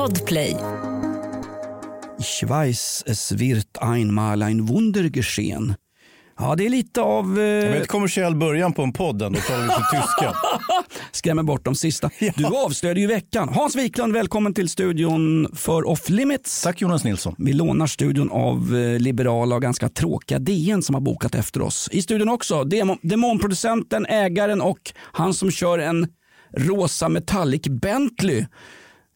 Podplay. Ich weiß, es wird einmal ein Wunder geschehen. Ja, det är lite av... Eh, Väldigt kommersiell början på en podd ändå, talar lite tyska. skrämmer bort de sista. Du avslöjade ju i veckan. Hans Wiklund, välkommen till studion för Off Limits. Tack Jonas Nilsson. Vi lånar studion av eh, liberala och ganska tråkiga DN som har bokat efter oss. I studion också demo- demonproducenten, ägaren och han som kör en rosa metallic Bentley.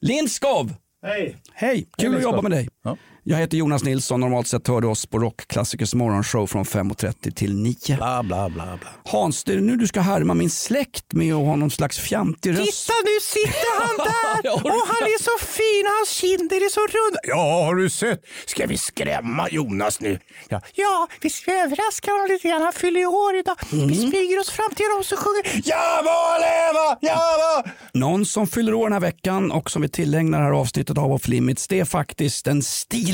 Lindskov! Hej! Hej, kul att Lindskov. jobba med dig. Ja. Jag heter Jonas Nilsson, normalt sett hör du oss på Rockklassikers morgonshow från 5.30 till 9. Bla, bla, bla, bla. Hans, det är nu du ska härma min släkt med att ha någon slags fjantig röst. Titta nu sitter han där och han är så fin, hans kinder är så runda. Ja, har du sett? Ska vi skrämma Jonas nu? Ja, ja vi ska överraska honom lite grann. Han fyller ju år idag. Vi smyger oss fram till honom och sjunger Jag må leva, jag må... Någon som fyller år den här veckan och som vi tillägnar det här avsnittet av Off Limits, det är faktiskt den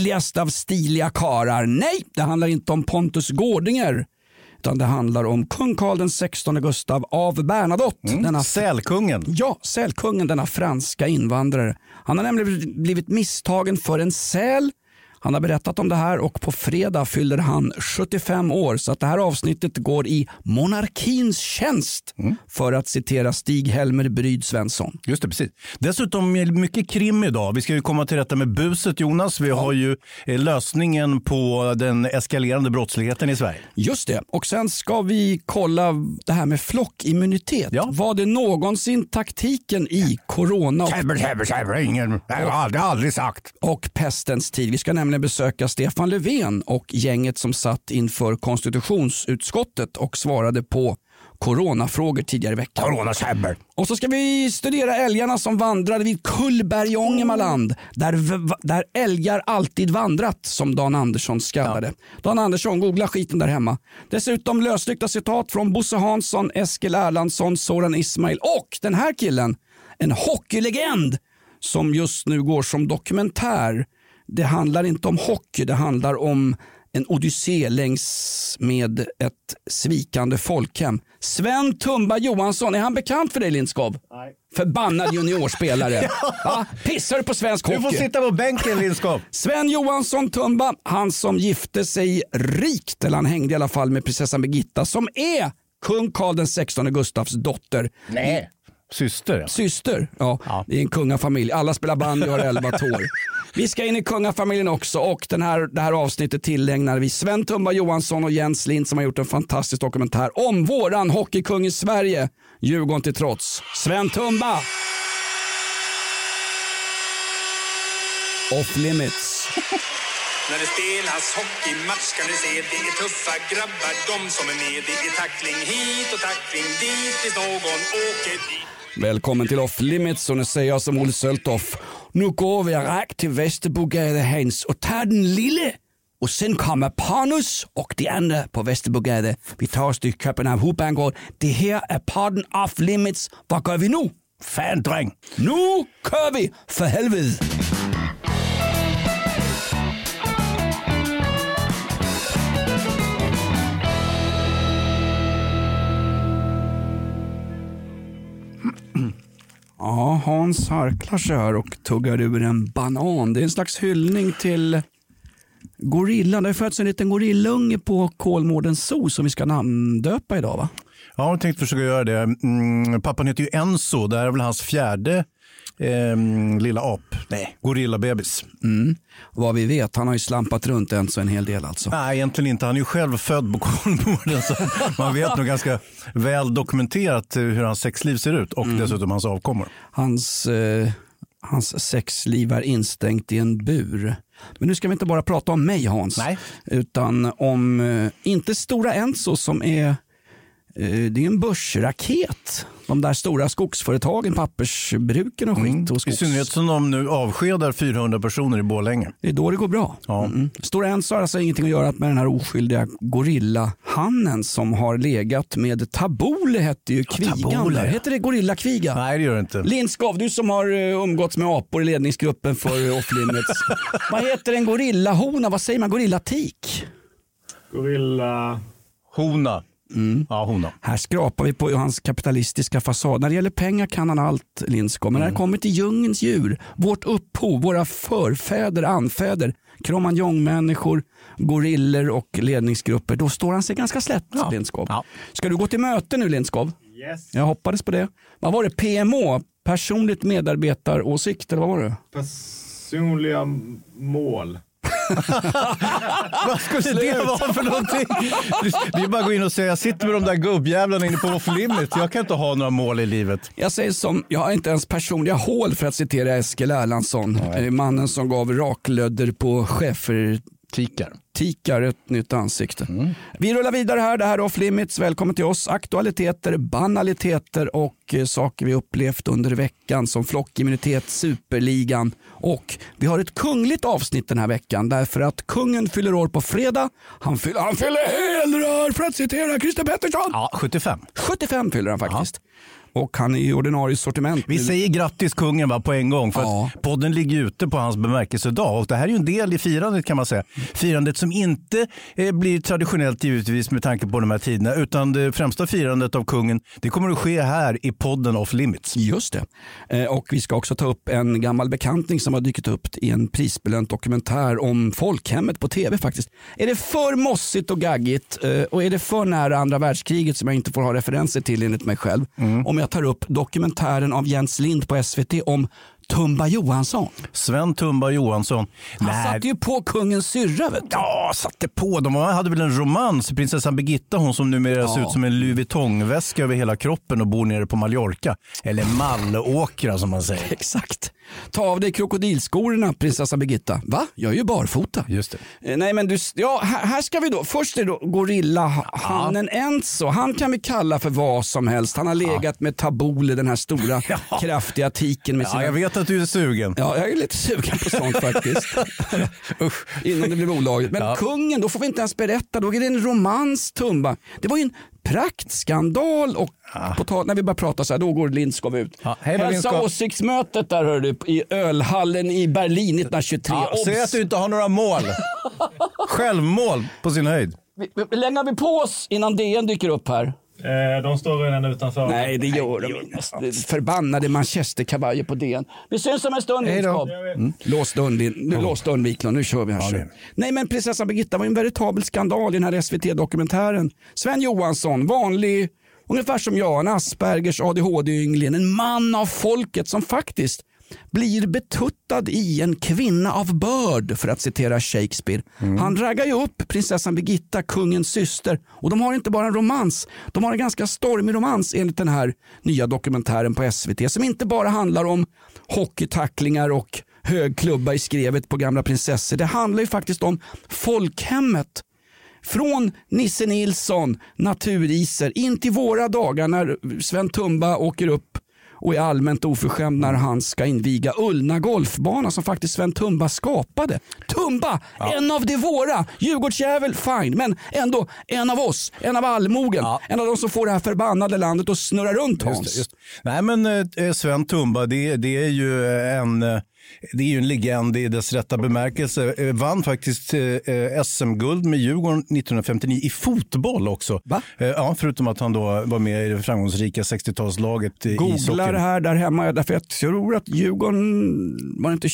stiligaste av stiliga karar. Nej, det handlar inte om Pontus Gårdinger. Utan det handlar om kung den 16 Gustav av Bernadotte. Denna Sälkungen. Ja, sälkungen, denna franska invandrare. Han har nämligen blivit misstagen för en säl. Han har berättat om det här och på fredag fyller han 75 år. Så att det här avsnittet går i monarkins tjänst. För att citera Stig-Helmer Bryd Svensson. Just det, precis. Dessutom är det mycket krim idag. Vi ska ju komma till rätta med buset Jonas. Vi har ju eh, lösningen på den eskalerande brottsligheten i Sverige. Just det. Och sen ska vi kolla det här med flockimmunitet. Ja. Var det någonsin taktiken i corona och, Käbbel, käbbel, käbbel, ingen... Jag har aldrig, aldrig sagt. och pestens tid? Vi ska nämligen besöka Stefan Löfven och gänget som satt inför konstitutionsutskottet och svarade på coronafrågor tidigare i veckan. Corona, käbbel. Och så ska vi studera älgarna som vandrade vid Kullberg i Ångermanland. Där, där älgar alltid vandrat, som Dan Andersson skaldade. Dan Andersson, googla skiten där hemma. Dessutom lösryckta citat från Bosse Hansson, Eskil Erlandsson, Soran Ismail och den här killen, en hockeylegend som just nu går som dokumentär. Det handlar inte om hockey, det handlar om en odyssé längs med ett svikande folkhem. Sven Tumba Johansson, är han bekant för dig Lindskov? Nej. Förbannad juniorspelare. Va? Pissar du på svensk Du får hockey? sitta på bänken Lindskov. Sven Johansson Tumba, han som gifte sig rikt, eller han hängde i alla fall med prinsessan Birgitta som är kung Carl den 16 Gustavs dotter. Nej. Syster. ja. Syster, ja, Ja. det är en kungafamilj. Alla spelar bandy och har elva tår. Vi ska in i kungafamiljen också och den här, det här avsnittet tillägnar vi Sven Tumba Johansson och Jens Lind som har gjort en fantastisk dokumentär om våran hockeykung i Sverige. Djurgården till trots. Sven Tumba! Off limits. När det spelas hockeymatch kan du se det är tuffa grabbar de som är med. Det är tackling hit och tackling dit tills någon åker dit. Välkommen till Off Limits och nu säger jag som Olle Söltoff. Nu går vi rakt till Västerbogade Hans och tar den lille och sen kommer Panus och de andra på Västerbogade. Vi tar oss till Köpenhamn Hovedbanegård. Det här är podden Off Limits. Vad gör vi nu? Fan dräng. Nu kör vi för helvete! Ja, Hans harklar sig här och tuggar ur en banan. Det är en slags hyllning till gorillan. Det har fötts en liten gorillunge på Kolmårdens zoo som vi ska namndöpa idag va? Ja, jag tänkte försöka göra det. Mm, pappan heter ju Enzo. Det här är väl hans fjärde ehm, lilla ap. Nej, gorillabebis. Mm. Vad vi vet, han har ju slampat runt än så en hel del alltså. Nej, egentligen inte. Han är ju själv född på Kolmården. Så man vet nog ganska väl dokumenterat eh, hur hans sexliv ser ut och dessutom hans avkommor. Hans, eh, hans sexliv är instängt i en bur. Men nu ska vi inte bara prata om mig Hans. Nej. Utan om, eh, inte Stora Enso som är eh, det är en börsraket. De där stora skogsföretagen, pappersbruken och skit. Och I skogs... synnerhet som de nu avskedar 400 personer i Borlänge. Det är då det går bra. Ja. Mm. Stora Enso har alltså ingenting att göra med den här oskyldiga gorillahannen som har legat med Tabole hette ju kvigan. Tabole, ja. Heter det gorillakviga? Nej, det gör det inte. Lindskov, du som har eh, umgåtts med apor i ledningsgruppen för Off Limits. Vad heter en gorillahona? Vad säger man? Gorillatik? Gorilla... Hona. Ja, hon då. Här skrapar vi på hans kapitalistiska fasad. När det gäller pengar kan han allt, Lindskog. Men när det kommer till djungelns djur, vårt upphov, våra förfäder, anfäder, Cro-Magnon-människor, gorillor och ledningsgrupper, då står han sig ganska slätt, Ja. Lindskov. Ja. Ska du gå till möte nu, Lindskov? Yes. Jag hoppades på det. Vad var det? PMO? Personligt medarbetaråsikt, eller vad var det? Personliga mål. Vad skulle det vara för någonting? Det är bara att gå in och säga, jag sitter med de där gubbjävlarna inne på off limit. Jag kan inte ha några mål i livet. Jag säger som, jag har inte ens personliga hål för att citera Eskil Erlandsson. Eh, Mannen som gav raklödder på chefer Tikar. tikar ett nytt ansikte. Vi rullar vidare här. Det här är Off Limits. Välkommen till oss. Aktualiteter, banaliteter och eh, saker vi upplevt under veckan som flockimmunitet, superligan och vi har ett kungligt avsnitt den här veckan därför att kungen fyller år på fredag. Han fyller, han fyller helrör för att citera Christer Pettersson. Ja, 75. 75 fyller han faktiskt. Och han är i ordinarie sortiment. Vi säger grattis kungen va, på en gång för Ja. att podden ligger ute på hans bemärkelsedag och det här är ju en del i firandet kan man säga. Firandet som inte eh, blir traditionellt givetvis med tanke på de här tiderna utan det främsta firandet av kungen det kommer att ske här i podden Off Limits. Just det. Eh, Och vi ska också ta upp en gammal bekantning som har dykt upp i en prisbelönt dokumentär om folkhemmet på tv faktiskt. Är det för mossigt och gaggigt eh, och är det för nära andra världskriget som jag inte får ha referenser till enligt mig själv. Om jag tar upp dokumentären av Jens Lind på SVT om Tumba Johansson. Sven Tumba Johansson. Han Nej, satte ju på kungens syrra vet du. Ja, satte på. De hade väl en romans, prinsessan Birgitta, hon som numera ser Ja. ut som en Louis Vuitton-väska över hela kroppen och bor nere på Mallorca. Eller Mallåkra som man säger. Exakt. Ta av dig krokodilskorna prinsessa Birgitta. Va? Jag är ju barfota. Just det. Eh, Nej men du, ja, här, här ska vi då. Först är det då gorillahannen Enzo. Han kan vi kalla för vad som helst. Han har legat med Tabule, den här stora kraftiga tiken med Ja, sina... jag vet att du är sugen. Ja, jag är lite sugen på sånt faktiskt. Usch, innan det blev olagligt. Men Ja. kungen, då får vi inte ens berätta. Då är det en romans Tumba. Det var ju en praktskandal och på tal, när vi börjar prata så här, då går Lindskov ut. Ja, hej Hälsa Lindskov. åsiktsmötet där hör du, i ölhallen i Berlin 1923. Ja, säg att du inte har några mål. Självmål på sin höjd. Hur länge har vi på oss innan DN dyker upp här? Eh, de står redan utanför. Nej, det gör de inte. Förbannade manchesterkavajer på DN. Vi syns om en stund, Hej då. Lindskov. Mm. Lås dörren, nu lås dörren Wiklund. Nu kör vi här. Ja, Nej, men prinsessan Birgitta var en veritabel skandal i den här SVT-dokumentären. Sven Johansson, vanlig, ungefär som jag, en Aspergers ADHD-yngling, en man av folket som faktiskt blir betuttad i en kvinna av börd för att citera Shakespeare. Han raggar ju upp prinsessan Birgitta, kungens syster och de har inte bara en romans, de har en ganska stormig romans enligt den här nya dokumentären på SVT som inte bara handlar om hockeytacklingar och hög klubba i skrevet på gamla prinsessor. Det handlar ju faktiskt om folkhemmet från Nisse Nilsson, naturiser, in till våra dagar när Sven Tumba åker upp och är allmänt oförskämd när han ska inviga Ullna golfbana som faktiskt Sven Tumba skapade. Tumba, en av de våra. Djurgårdsjävel, fine, men ändå en av oss, en av allmogen. Ja. En av de som får det här förbannade landet att snurra runt Hans. Just det, just. Nej men eh, Sven Tumba, det, det är ju en eh, det är ju en legend i dess rätta bemärkelse. Eh, Vann faktiskt eh, eh, SM-guld med Djurgården 1959 i fotboll också. Va? Ja, förutom att han då var med i det framgångsrika 60-talslaget i ishockeyn. det här där hemma, därför jag tror att Djurgården, var inte,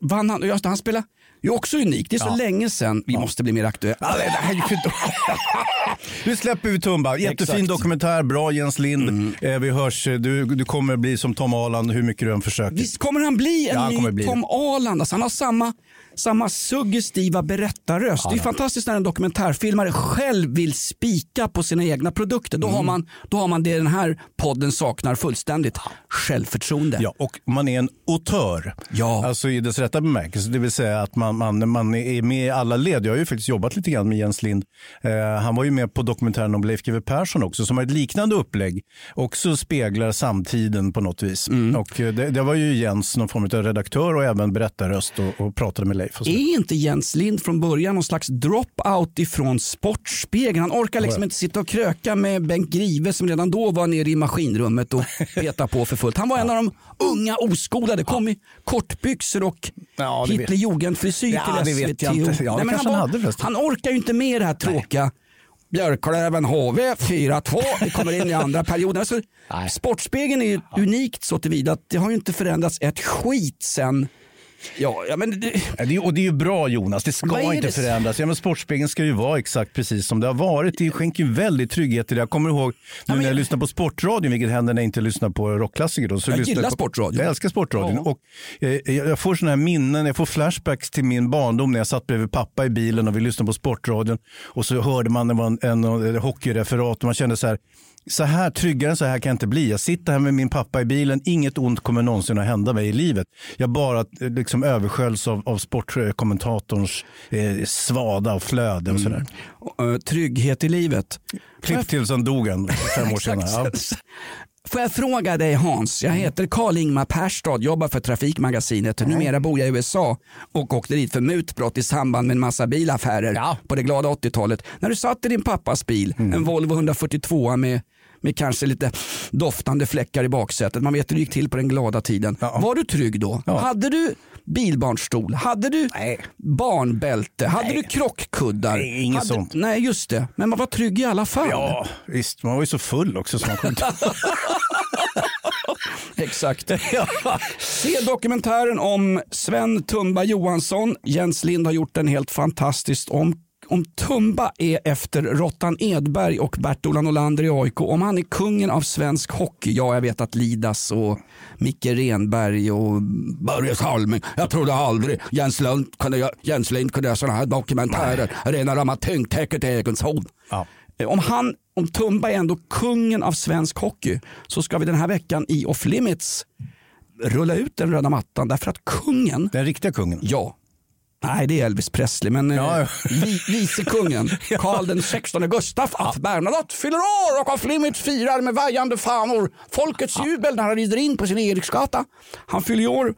vann han, just han spelade, är också unikt, det är så Ja. länge sedan, vi måste bli mer aktuella. Ja, det, det här Nu släpper vi Tumba. Jättefin Exakt. Mm. dokumentär, bra Jens Lind. Eh, vi hörs, du, du kommer bli som Tom Arland hur mycket du än försöker. Visst kommer han bli en Ja, han ny bli Tom Arland? Alltså, han har samma, samma suggestiva berättarröst. det är fantastiskt när en dokumentärfilmare själv vill spika på sina egna produkter. Då, Mm. har, man, då har man det den här podden saknar fullständigt. Självförtroende. Ja, och man är en autör. Ja. Alltså i dess rätta bemärkelse. Det vill säga att man, man, man är med i alla led. Jag har ju faktiskt jobbat lite grann med Jens Lind. Eh, han var ju med på dokumentären om Leif GW Persson också som har ett liknande upplägg. Också speglar samtiden på något vis. Mm. Och eh, det, det var ju Jens någon form av redaktör och även berättarröst och, och pratade med Leif. Är inte Jens Lind från början någon slags drop-out ifrån Sportspegeln? Han orkar liksom inte sitta och kröka med Bengt Grive som redan då var nere i maskinrummet och peta på för fullt. Han var en av de unga oskolade, kom i kortbyxor och Ja, det vet- Hitler Jugend-frisyr Ja, till SVT. Ja, det men han, hade förresten. han orkar ju inte med det här tråkiga Björklöven HV 4-2. Vi kommer in i andra perioden. Alltså, Sportspegeln är ju unikt så tillvida att det har ju inte förändrats ett skit sen Ja, ja men det, Ja, det är, och det är ju bra Jonas, det ska inte det? förändras. Ja, men Sportspegeln ska ju vara exakt precis som det har varit. Det skänker ju väldigt trygghet i det. Jag kommer ihåg nu när jag lyssnar på Sportradion, vilket händer när jag inte lyssnar på rockklassiker. Då, så Jag gillar på, Sportradion. Jag älskar Sportradion. Ja. Och, eh, jag får sådana här minnen, jag får flashbacks till min barndom när jag satt bredvid pappa i bilen och vi lyssnade på Sportradion. Och så hörde man en, en, en hockeyreferat och man kände så här, så här tryggare än så här kan jag inte bli. Jag sitter här med min pappa i bilen, inget ont kommer någonsin att hända mig i livet. Jag bara eh, liksom översköljs av, av sportkommentatorns eh, svada och flöde och sådär. eh, trygghet i livet. Klipp till sen dog han fem år senare. Ja. Får jag fråga dig Hans, jag heter Karl-Ingmar Perstad, jobbar för Trafikmagasinet. Numera bor jag i USA och åkte dit för mutbrott i samband med en massa bilaffärer Ja. på det glada 80-talet. När du satt i din pappas bil, en Volvo 142 med med kanske lite doftande fläckar i baksätet. Man vet hur det gick till på den glada tiden. Ja. Var du trygg då? Ja. Hade du bilbarnstol? Hade du Nej. barnbälte? Hade du krockkuddar? Nej, inget hade... sånt. Nej, just det. Men man var trygg i alla fall. Ja, visst. Man var ju så full också. Så man kom. Exakt. Se dokumentären om Sven Tumba Johansson. Jens Lind har gjort den helt fantastiskt. Om, om Tumba är efter Rottan Edberg och Bert-Ola Nolander i AIK. Om han är kungen av svensk hockey. Ja, jag vet att Lidas och Micke Renberg och Börje Salming. Jag trodde aldrig Jens Lind kunde, Jens Lind kunde göra sådana här dokumentärer. Rena rama tyngdtäcket i egen zon. Ja. Eh, Om, han, om Tumba är ändå kungen av svensk hockey så ska vi den här veckan i Off Limits rulla ut den röda mattan därför att kungen, Den riktiga kungen. ja, nej det är Elvis Presley, men Ja, eh, ja. vi, vice kungen Karl den 16 Gustaf af Bernadotte fyller år och Off Limits firar med vajande fanor. Folkets jubel när han rider in på sin Eriksgata. Han fyller år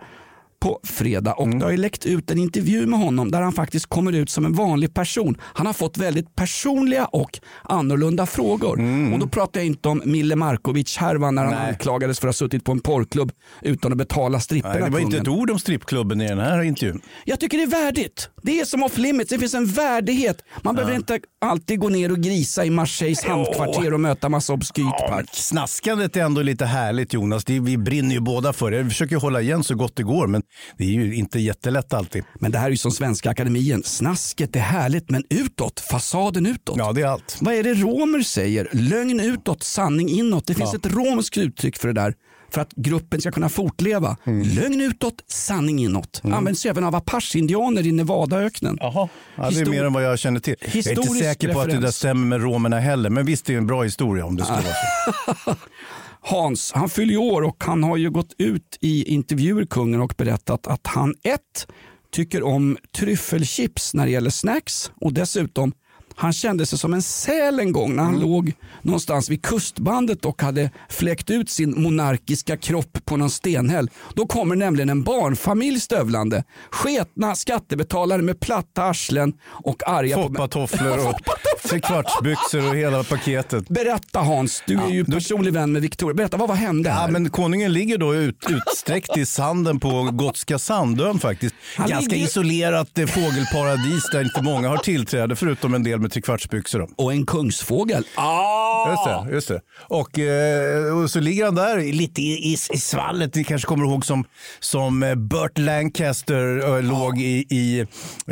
på fredag och det har ju läckt ut en intervju med honom där han faktiskt kommer ut som en vanlig person. Han har fått väldigt personliga och annorlunda frågor. Och då pratar jag inte om Mille Markovic-härvan när han Nej. anklagades för att ha suttit på en porrklubb utan att betala stripporna. Nej, det var inte ett ord om strippklubben i den här intervjun. Jag tycker det är värdigt. Det är som off limits. Det finns en värdighet. Man behöver inte alltid gå ner och grisa i Marseilles hamnkvarter och möta massa obskyrt Ja, snaskandet är ändå lite härligt Jonas. Det, vi brinner ju båda för det. Vi försöker hålla igen så gott det går men det är ju inte jättelätt alltid. Men det här är ju som Svenska Akademien. Snasket är härligt men utåt, fasaden utåt. Ja, det är allt. Vad är det romer säger? Lögn utåt, sanning inåt. Det finns ett romskt uttryck för det där. För att gruppen ska kunna fortleva. Mm. Lögn utåt, sanning inåt. Används även av apache-indianer i Nevadaöknen. Jaha. Ja, det är mer än vad jag känner till. Jag är inte säker på att det där stämmer med romerna heller. Men visst, det är en bra historia om det skulle vara så. Hans, han fyller ju år och han har ju gått ut i intervjuer, kungen, och berättat att han ett, tycker om tryffelchips när det gäller snacks och dessutom han kände sig som en säl en gång när han låg någonstans vid kustbandet och hade fläkt ut sin monarkiska kropp på någon stenhäll. Då kommer nämligen en barnfamilj stövlande. Sketna skattebetalare med platta arslen och arga Foppatofflor och trekvartsbyxor och hela paketet. Berätta Hans, du är ju personlig vän med Victoria. Berätta, vad, vad hände här? Ja, men konungen ligger då ut, utsträckt i sanden på Gotska Sandön faktiskt. Han Ganska ligger- isolerat eh, fågelparadis där inte många har tillträde förutom en del med trekvartsbyxor. Då. Och en kungsfågel. Ah! Just det. Just det. Och, eh, och så ligger han där lite i, i, i svallet. Ni kanske kommer ihåg som, som eh, Burt Lancaster eh, låg i, i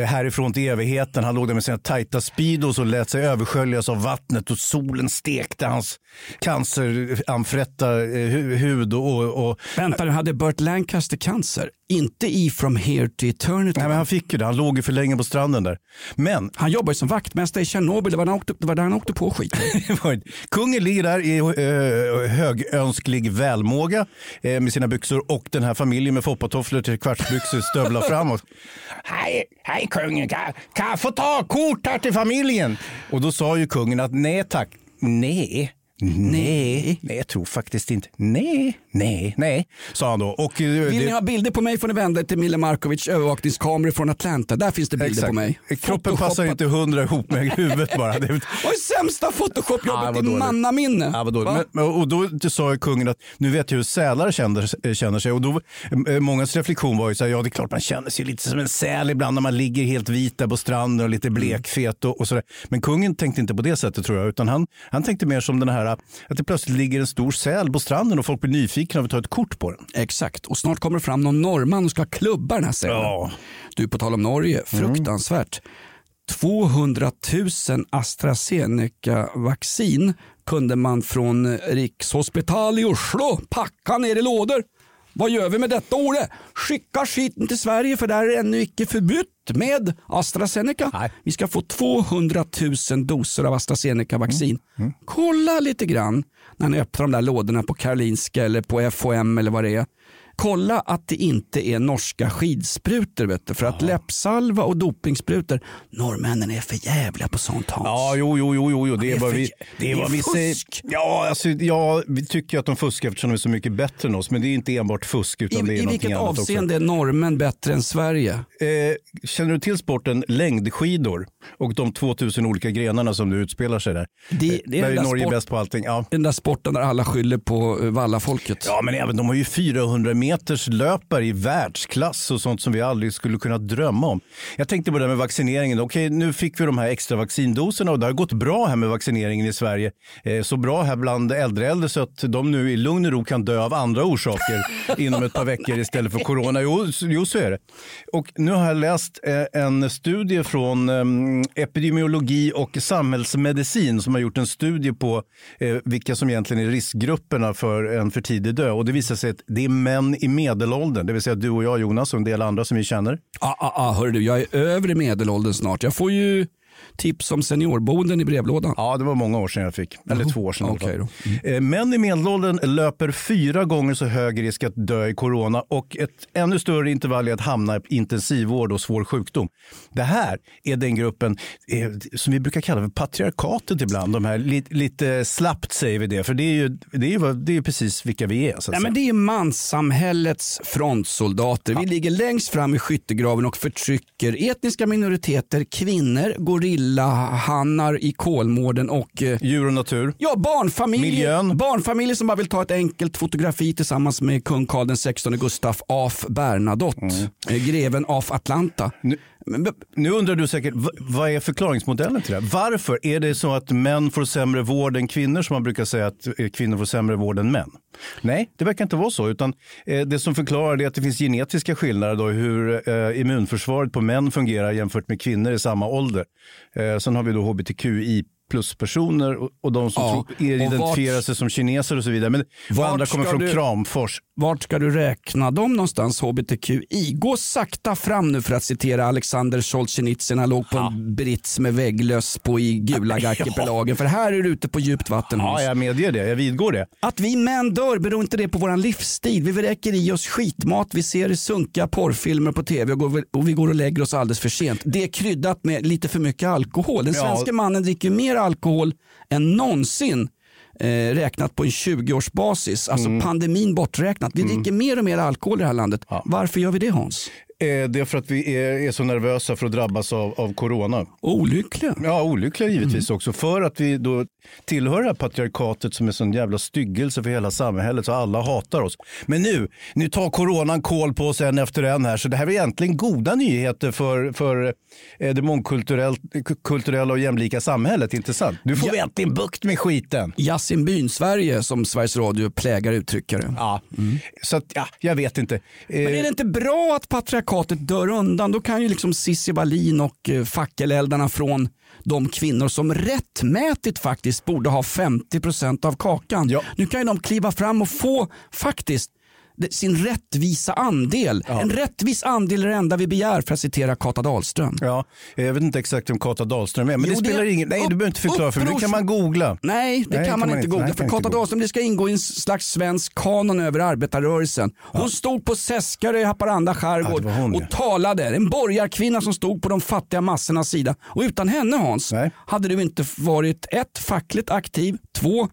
Härifrån till evigheten. Han låg där med sina tajta speedos och lät sig översköljas av vattnet och solen stekte hans canceranfrätta hu- hud. Och, och, Vänta nu, hade Burt Lancaster cancer? Inte i From Here to Eternity. nej, men han fick ju det. Han låg ju för länge på stranden där. Men Han jobbar ju som vaktmästare i Tjernobyl. Det var där han åkte, det var där han åkte på skiten. Kungen ligger där i eh, högönsklig välmåga eh, med sina byxor och den här familjen med foppatofflor till kvartsbyxor stövlar framåt. Hej, hej kungen, kan, kan jag få ta kort här till familjen? Och då sa ju kungen att nej tack, nej. Nej, nej, jag tror faktiskt inte. Nej, nej, nej, sa han då. Och, eh, Vill ni ha bilder på mig får ni vända er till Mille Markovic övervakningskameror från Atlanta. Där finns det bilder Exakt. på mig. Kroppen passar inte hundra ihop med huvudet bara. Det, är sämsta photoshop-jobbet vad i mannaminne? Va? Men, men, och då sa kungen att nu vet jag hur sälar känner, känner sig. Och då, eh, mångas reflektion var ju så här, ja det är klart man känner sig lite som en säl ibland när man ligger helt vit där på stranden och lite blekfet och, och sådär. Men kungen tänkte inte på det sättet tror jag, utan han, han tänkte mer som den här att det plötsligt ligger en stor säl på stranden och folk blir nyfikna och vill ta ett kort på den. Exakt, och snart kommer det fram någon norrman och ska klubba den här sälen. Ja. Du, på tal om Norge, fruktansvärt. 200 000 AstraZeneca-vaccin kunde man från Rikshospital i Oslo packa ner i lådor. Vad gör vi med detta Ole? Skicka skiten till Sverige för där är det ännu icke förbytt med AstraZeneca. Nej. Vi ska få 200 000 doser av AstraZeneca-vaccin. Kolla lite grann när ni öppnar de där lådorna på Karolinska eller på FHM eller vad det är. Kolla att det inte är norska skidsprutor. Vet du. För att läppsalva och dopingsprutor, norrmännen är för jävliga på sånt Hans. Ja, jo, jo, jo, jo, det är är vad vi, det är vad vi säger. Ja, alltså, ja, vi tycker att de fuskar eftersom de är så mycket bättre än oss. Men det är inte enbart fusk utan det är I, I vilket avseende är norrmän bättre än Sverige? också. Eh, känner du till sporten längdskidor och de 2000 olika grenarna som nu utspelar sig där? Det- det är där är Norge sport- bäst på allting. Ja. Den där sporten där alla skyller på eh, vallafolket. Ja, men även de har ju 400 meters löpare i världsklass och sånt som vi aldrig skulle kunna drömma om. Jag tänkte på det här med vaccineringen. Okej, nu fick vi de här extra vaccindoserna och det har gått bra här med vaccineringen i Sverige. Eh, så bra här bland äldre äldre så att de nu i lugn och ro kan dö av andra orsaker inom ett par veckor istället för corona. Jo, jo så är det. Och nu har jag läst eh, en studie från eh, epidemiologi och samhällsmedicin som har gjort en studie på eh, vilka som egentligen är riskgrupperna för en för tidig död. Och det visar sig att det är män i medelåldern, det vill säga du och jag Jonas och en del andra som vi känner. Ah, ah, ah, hörru du, jag är över i medelåldern snart. Jag får ju tips om seniorboenden i brevlådan. Ja, det var många år sedan jag fick. Eller två år sedan. alla fall. Okej Eh, Män i medelåldern löper fyra gånger så hög risk att dö i corona och ett ännu större intervall är att hamna i intensivvård och svår sjukdom. Det här är den gruppen eh, som vi brukar kalla för patriarkatet ibland. De här lite, lite slappt säger vi det, för det är ju, det är ju, det är precis vilka vi är. Så Nej, men det är manssamhällets frontsoldater. Vi ligger längst fram i skyttegraven och förtrycker etniska minoriteter, kvinnor, gorillahannar i Kolmården och eh, Djur och natur. Ja, barnfamiljer, Miljön. barnfamiljer som bara vill ta ett enkelt fotografi tillsammans med kung Carl XVI Gustaf af Bernadotte, eh, greven af Atlanta. Mm. Nu- Nu undrar du säkert, vad är förklaringsmodellen till det? Varför är det så att män får sämre vård än kvinnor som man brukar säga att eh, kvinnor får sämre vård än män? Nej, det verkar inte vara så. Utan eh, det som förklarar det är att det finns genetiska skillnader då hur eh, immunförsvaret på män fungerar jämfört med kvinnor i samma ålder. Sen har vi då hbtqi plus-personer och, de som Ja, tror, er identifierar vart- sig som kineser och så vidare. Men andra kommer från du- Kramfors. Vart ska du räkna dem någonstans hbtqi? Gå sakta fram nu för att citera Alexander Solzhenitsyn. Han låg på en brits med vägglöss på i Gulag-arkipelagen. För här är du ute på djupt vatten. Ja, jag medger det. Jag vidgår det. Att vi män dör beror inte det på vår livsstil. Vi vräker i oss skitmat, vi ser sunkiga porrfilmer på tv och, går, och vi går och lägger oss alldeles för sent. Det är kryddat med lite för mycket alkohol. Den Ja. svenska mannen dricker mer alkohol än någonsin eh, räknat på en 20-årsbasis. Alltså pandemin borträknat. Vi dricker mer och mer alkohol i det här landet. Varför gör vi det Hans? Eh, det är för att vi är, är så nervösa för att drabbas av, av corona. Olyckliga. Ja, olyckliga givetvis också. För att vi då tillhör det här patriarkatet som är sån jävla styggelse för hela samhället så alla hatar oss. Men nu, nu tar coronan koll på oss en efter en här så det här är egentligen goda nyheter för, för eh, det mångkulturellt- kulturella och jämlika samhället, inte sant? Nu får Ja. vi äntligen bukt med skiten. Yasin byn Sverige som Sveriges Radio plägar uttrycka det. Ja, så att, ja, jag vet inte. Eh, Men är det inte bra att patriarkatet dör undan? Då kan ju liksom Cissi Wallin och eh, fackeleldarna från de kvinnor som rättmätigt faktiskt borde ha 50% av kakan. Ja. Nu kan ju de kliva fram och få faktiskt sin rättvisa andel. En rättvis andel är det enda vi begär för att citera Kata Dahlström. Ja, jag vet inte exakt vem Kata Dahlström är, men Jo, det spelar ingen... Nej, du behöver inte förklara för mig. Det kan man googla. Nej, det kan man inte googla. Nej, för Kata. Dahlström det ska ingå i en slags svensk kanon över arbetarrörelsen. Hon stod på Seskarö i Haparanda skärgård Ja, hon, och ja. talade. En borgarkvinna som stod på de fattiga massornas sida. Och utan henne Hans, Nej. hade du inte varit ett, fackligt aktiv, två,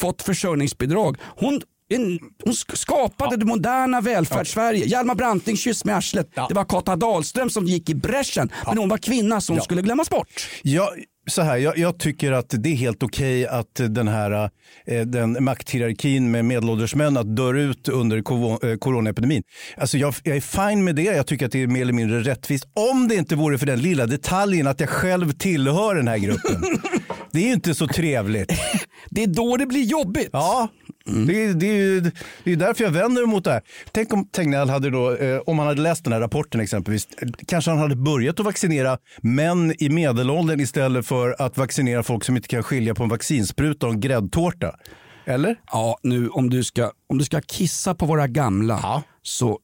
fått försörjningsbidrag. Hon en, hon sk- skapade det moderna välfärdssverige. Hjalmar Branting, kyss med arslet. Det var Kata Dahlström som gick i bräschen. Men hon var kvinna så hon skulle glömmas bort. Ja, så här, jag, jag tycker att det är helt okej att den här eh, den makthierarkin med medelålders män att dör ut under eh, coronaepidemin. Alltså jag, jag är fine med det. Jag tycker att det är mer eller mindre rättvist. Om det inte vore för den lilla detaljen att jag själv tillhör den här gruppen. det är ju inte så trevligt. Det är då det blir jobbigt. Ja, det, är- det, är ju- det är därför jag vänder mig mot det här. Tänk om Tegnell hade då, eh, om han hade läst den här rapporten exempelvis, kanske han hade börjat att vaccinera män i medelåldern istället för att vaccinera folk som inte kan skilja på en vaccinspruta och en gräddtårta. Eller? Ja, nu om du ska, om du ska kissa på våra gamla Ja. så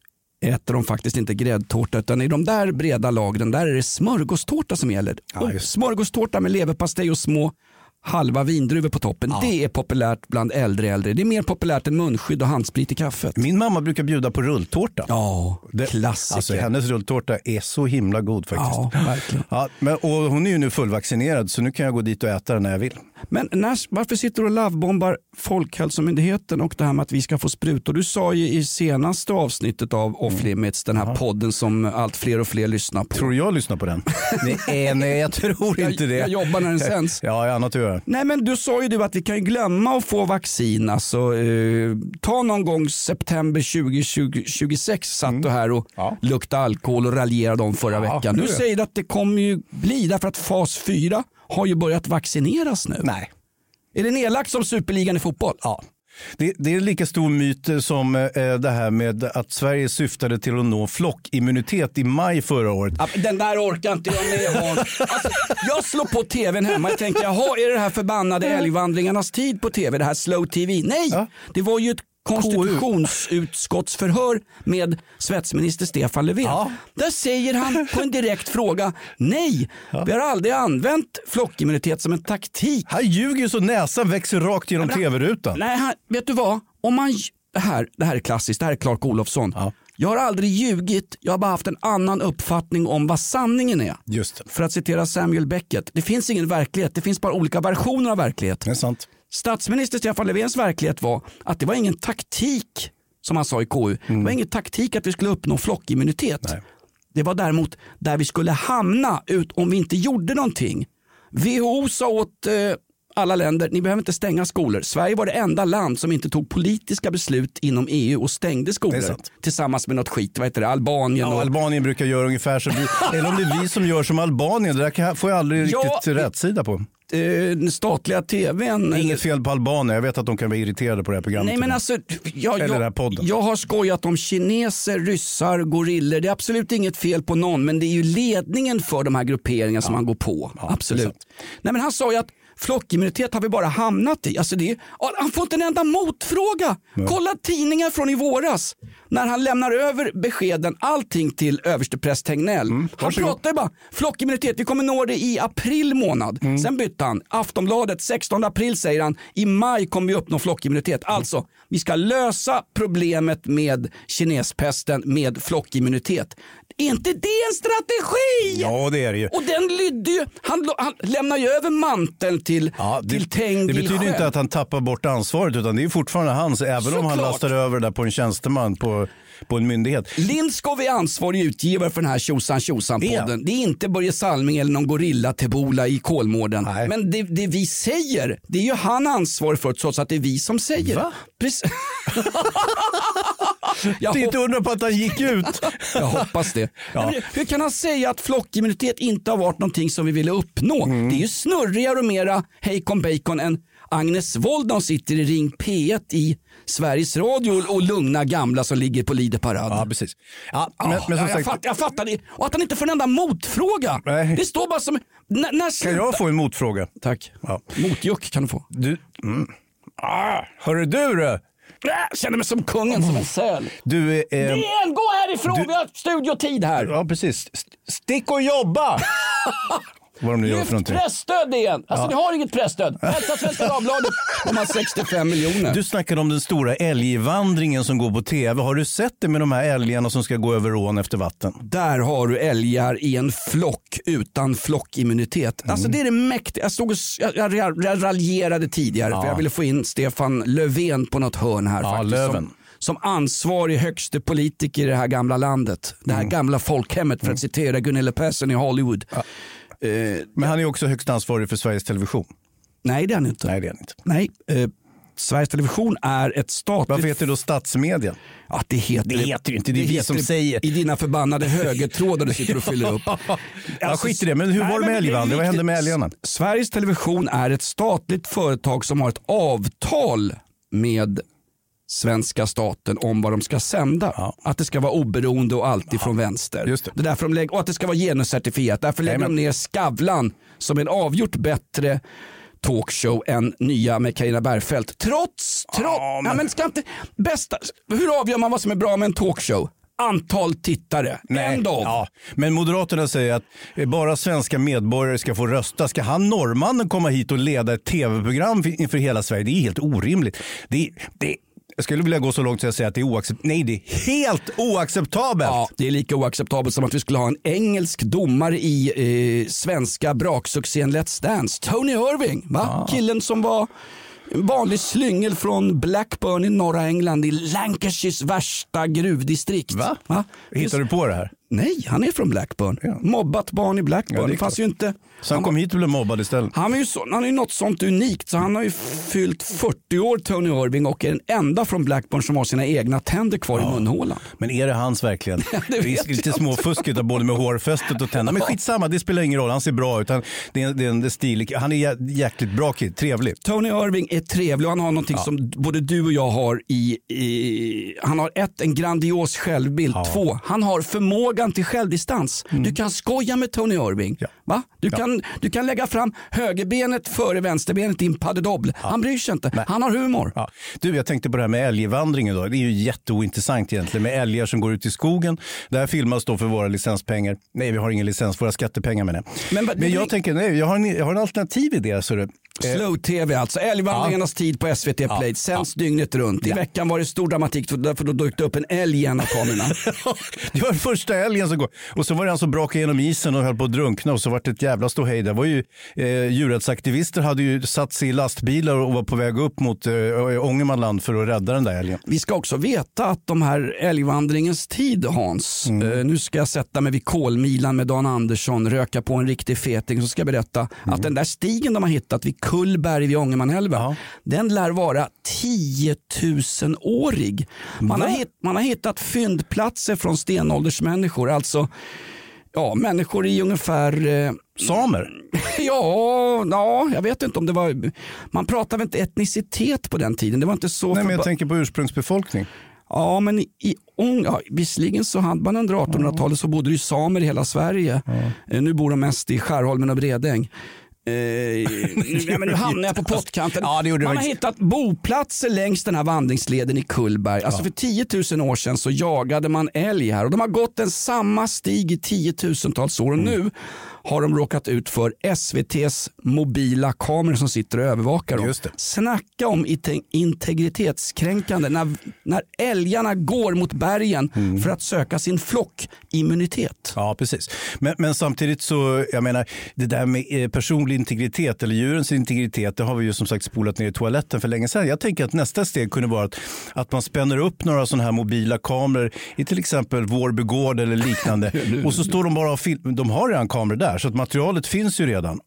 äter de faktiskt inte gräddtårta utan i de där breda lagren där är det smörgåstårta som gäller. just det. smörgåstårta med leverpastej och små halva vindruvor på toppen. Det är populärt bland äldre äldre. Det är mer populärt än munskydd och handsprit i kaffet. Min mamma brukar bjuda på rulltårta. Ja, Det- klassiker. Alltså, hennes rulltårta är så himla god faktiskt. Ja, verkligen. Ja, men, och hon är ju nu fullvaccinerad så nu kan jag gå dit och äta den när jag vill. Men när, varför sitter du och lovebombar Folkhälsomyndigheten och det här med att vi ska få sprutor? Du sa ju i senaste avsnittet av Off Limits, den här podden som allt fler och fler lyssnar på. Tror jag lyssnar på den? nej, nej, jag tror Jag- inte det. jag jobbar när den sänds. Ja, jag har annat att göra. Nej men du sa ju du att vi kan ju glömma att få vaccin. Alltså, eh, ta någon gång september 2026 satt du här och Mm. Ja. luktade alkohol och raljerade om förra veckan. det Nu säger du att det kommer ju bli därför att fas 4 har ju börjat vaccineras nu. Nej. Är det nedlagt som superligan i fotboll? Ja. Det, det är en lika stor myt som eh, det här med att Sverige syftade till att nå flockimmunitet i maj förra året. Den där orkar inte jag med. Alltså, jag slår på tvn hemma och tänker, jaha är det det här förbannade älgvandringarnas tid på tv? Det här slow tv? Nej, Ja. det var ju ett konstitutionsutskottsförhör med svetsminister Stefan Löfven. Ja. Där säger han på en direkt fråga, nej, vi har aldrig använt flockimmunitet som en taktik. Han ljuger ju så näsan växer rakt genom tv-rutan. Nej, han, vet du vad? Om man, det, här, det här är klassiskt, det här är Clark Olofsson. Ja. Jag har aldrig ljugit, jag har bara haft en annan uppfattning om vad sanningen är. Just det. För att citera Samuel Beckett, det finns ingen verklighet, det finns bara olika versioner av verklighet. Det är sant. Statsminister Stefan Löfvens verklighet var att det var ingen taktik, som han sa i KU, det var ingen taktik att vi skulle uppnå flockimmunitet. Nej. Det var däremot där vi skulle hamna ut om vi inte gjorde någonting. WHO sa åt eh, alla länder, ni behöver inte stänga skolor. Sverige var det enda land som inte tog politiska beslut inom EU och stängde skolor. Tillsammans med något skit, vad heter det, Albanien Ja, och Albanien brukar göra ungefär vi. Eller om det är vi som gör som Albanien. Det där får jag aldrig Ja, riktigt rätt sida på. Eh, den statliga tvn. Inget fel på Albanien. Jag vet att de kan vara irriterade på det här programmet. Nej men alltså, jag, Eller den här podden. jag har skojat om kineser, ryssar, gorillor. Det är absolut inget fel på någon men det är ju ledningen för de här grupperingarna som man går på. är absolut. Nej men han sa ju att flockimmunitet har vi bara hamnat i. Alltså det är, han får inte en enda motfråga. Kolla tidningar från i våras. När han lämnar över beskeden, allting till överstepräst Tegnell. han Mm, varsågod. pratar bara flockimmunitet, vi kommer nå det i april månad. Mm. Sen bytte han. Aftonbladet 16 april säger han, i maj kommer vi uppnå flockimmunitet. Alltså, vi ska lösa problemet med kinespesten med flockimmunitet. Är inte det en strategi? Ja, det är det ju. Och den lydde ju, han, han lämnar ju över manteln till, Ja, det, till Tengi det betyder själv. inte att han tappar bort ansvaret utan det är fortfarande hans även om han Såklart. lastar över det där på en tjänsteman på, på en myndighet. Lindskov är ansvarig utgivare för den här tjosan tjosan Det är podden. Det är inte Börje Salming eller någon gorilla Tebola i Kolmården. Nej. Men det, det vi säger, det är ju han ansvarig för trots att det är vi som säger. Va? Precis. jag, Det är inte undra på att han gick ut. jag hoppas det. Ja. Hur kan han säga att flockimmunitet inte har varit någonting som vi ville uppnå? Mm. Det är ju snurrigare och mera hejkon bacon än Agnes Wold när hon sitter i Ring P1 i Sveriges Radio och lugna gamla som ligger på Lider parad. Ja, precis. Ja, men, Ja, men som jag, sagt, fatt, jag fattar det. Och att han inte får en enda motfråga. Nej. Det står bara som... När, när kan jag få en motfråga? Tack. Ja. Motjuck kan du få. Du, mm. ah, hörru du du! Äh, Känner mig som kungen, som en säl. Du, eh, DN, gå härifrån! du- Vi har studiotid här. ja precis. St- Stick och jobba! Vad de nu gör för Lyft någonting. pressstöd igen! Alltså ni har inget pressstöd. Hälsa Svenska Dagbladet. De har 65 miljoner. Du snackade om den stora älgvandringen som går på tv. Har du sett det med de här älgarna som ska gå över ån efter vatten? Där har du älgar i en flock utan flockimmunitet. Mm. Alltså det är det mäktiga. Jag, stod och, jag, jag, jag raljerade tidigare för jag ville få in Stefan Löfven på något hörn här. Ja, faktiskt, Löven. Som, som ansvarig högste politiker i det här gamla landet. Det Mm. här gamla folkhemmet för att citera Gunilla Persson i Hollywood. Eh, Men han är också högst ansvarig för Sveriges Television. nej det är han inte. Nej, det är han inte. Nej, eh, Sveriges Television är ett statligt... Varför heter det då statsmedia? Ja, det heter Det heter ju inte, det är vi som säger. I dina förbannade högertrådar du sitter och fyller upp. Ja, skit i det, men hur var det med älgvandring? Vad hände med älgarna? Sveriges Television är ett statligt företag som har ett avtal med svenska staten om vad de ska sända. Ja. Att det ska vara oberoende och alltid från vänster. Just det. är därför de lägger, och att det ska vara genuscertifierat. Därför lägger Jajamän. de ner Skavlan som en avgjort bättre talkshow än nya med Carina Bergfeldt. Trots, trots, Ja, men- ja, men ska inte, bästa, hur avgör man vad som är bra med en talkshow? Antal tittare. End of. Ja, men Moderaterna säger att eh, bara svenska medborgare ska få rösta. Ska han norrmannen komma hit och leda ett tv-program för- inför hela Sverige? Det är helt orimligt. Det, det, jag skulle vilja gå så långt att jag säger att det är oacceptabelt. Nej, det är helt oacceptabelt. Ja, det är lika oacceptabelt som att vi skulle ha en engelsk domare i eh, svenska braksuccén Let's Dance. Tony Irving, va? killen som var en vanlig slyngel från Blackburn i norra England i Lancashires värsta gruvdistrikt. Va? Hittar du på det här? Nej, han är från Blackburn. Ja. Mobbat barn i Blackburn. Ja, det är det fanns ju inte... Så han kom hit och blev mobbad istället? Han är ju så, han ju något sånt unikt så han har ju fyllt 40 år Tony Irving och är den enda från Blackburn som har sina egna tänder kvar i munhålan. Men är det hans verkligen? det, vet är lite småfuskigt av både med hårfästet och tänderna. Men skitsamma, det spelar ingen roll. Han ser bra ut. Han, det är, det är en stil. Han är jä- jäkligt bra kid, trevlig. Tony Irving är trevlig och han har någonting som både du och jag har i, i han har ett, en grandios självbild. Två, han har förmågan till självdistans. Du kan skoja med Tony Irving. Mm. Ja. Va? Du, kan, du kan lägga fram högerbenet före vänsterbenet i en pas de double. Han bryr sig inte. Han har humor. Ja. Du, jag tänkte på det här med älgvandringen. Då. Det är ju jätteointressant egentligen med älgar som går ut i skogen. Det här filmas då för våra licenspengar. Nej, vi har ingen licens, våra skattepengar menar jag. Men Men, vad- jag det- tänker, nej, jag har en, jag har en alternativ idé. Så det, Slow-tv alltså. Älgvandringarnas tid på SVT Play. Sänds dygnet runt. I veckan var det stor dramatik för därför då dök det upp en älg i en av kamerorna. det var den första älgen som går. Och så var det han som brakade genom isen och höll på att drunkna och så var det ett jävla ståhej. Det var ju, eh, djurrättsaktivister hade ju satt sig i lastbilar och var på väg upp mot eh, Ångermanland för att rädda den där älgen. Vi ska också veta att de här älgvandringens tid Hans, Mm. eh, nu ska jag sätta mig vid kolmilan med Dan Andersson, röka på en riktig feting så ska jag berätta Mm. att den där stigen de har hittat vid Kullberg vid Ångermanälven, Ja. den lär vara 10 000-årig. Man har, hitt, man har hittat fyndplatser från stenåldersmänniskor, alltså ja, människor i ungefär eh, Samer? Ja, ja, jag vet inte om det var... Man pratade väl inte etnicitet på den tiden. Det var inte så... Nej, men jag tänker på ursprungsbefolkning. Ja, men i, Ång, ja, visserligen så hade man under 1800-talet så bodde det ju samer i hela Sverige. Eh, Nu bor de mest i Skärholmen och Bredäng. Eh, ja, men nu hamnar jag på pottkanten. Ja, man har faktiskt. hittat boplatser längs den här vandringsleden i Kullberg. Alltså för 10 000 år sedan så jagade man älg här och de har gått en samma stig i tiotusentals år och Mm. nu har de råkat ut för SVTs mobila kameror som sitter och övervakar dem. Just det. Snacka om inte- integritetskränkande när, när älgarna går mot bergen Mm. för att söka sin flockimmunitet. Ja, precis. Men, men samtidigt så, jag menar, det där med eh, personlig integritet eller djurens integritet, det har vi ju som sagt spolat ner i toaletten för länge sedan. Jag tänker att nästa steg kunde vara att, att man spänner upp några sådana här mobila kameror i till exempel Vårby gård eller liknande. och så står de bara och filmar. De har redan kameror där, så att materialet finns ju redan.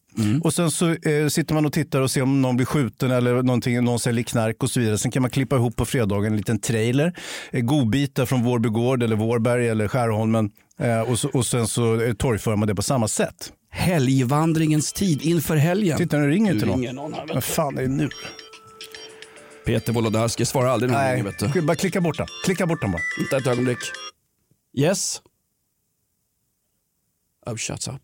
Och sen så eh, sitter man och tittar och ser om någon blir skjuten eller någonting, någon säljer knark och så vidare. Sen kan man klippa ihop på fredagen en liten trailer. Eh, godbitar från Vårby gård eller Vårberg eller Skärholmen. Eh, och, så, och sen så eh, torgför man det på samma sätt. Helgvandringens tid inför helgen. Titta nu ringer till någon. någon här, Vad fan är det nu? Peter Wolodarski svarar aldrig när ringer. Vet du. bara klicka bort den. Klicka bort den bara. Vänta ett ögonblick. Yes? Oh, shuts up.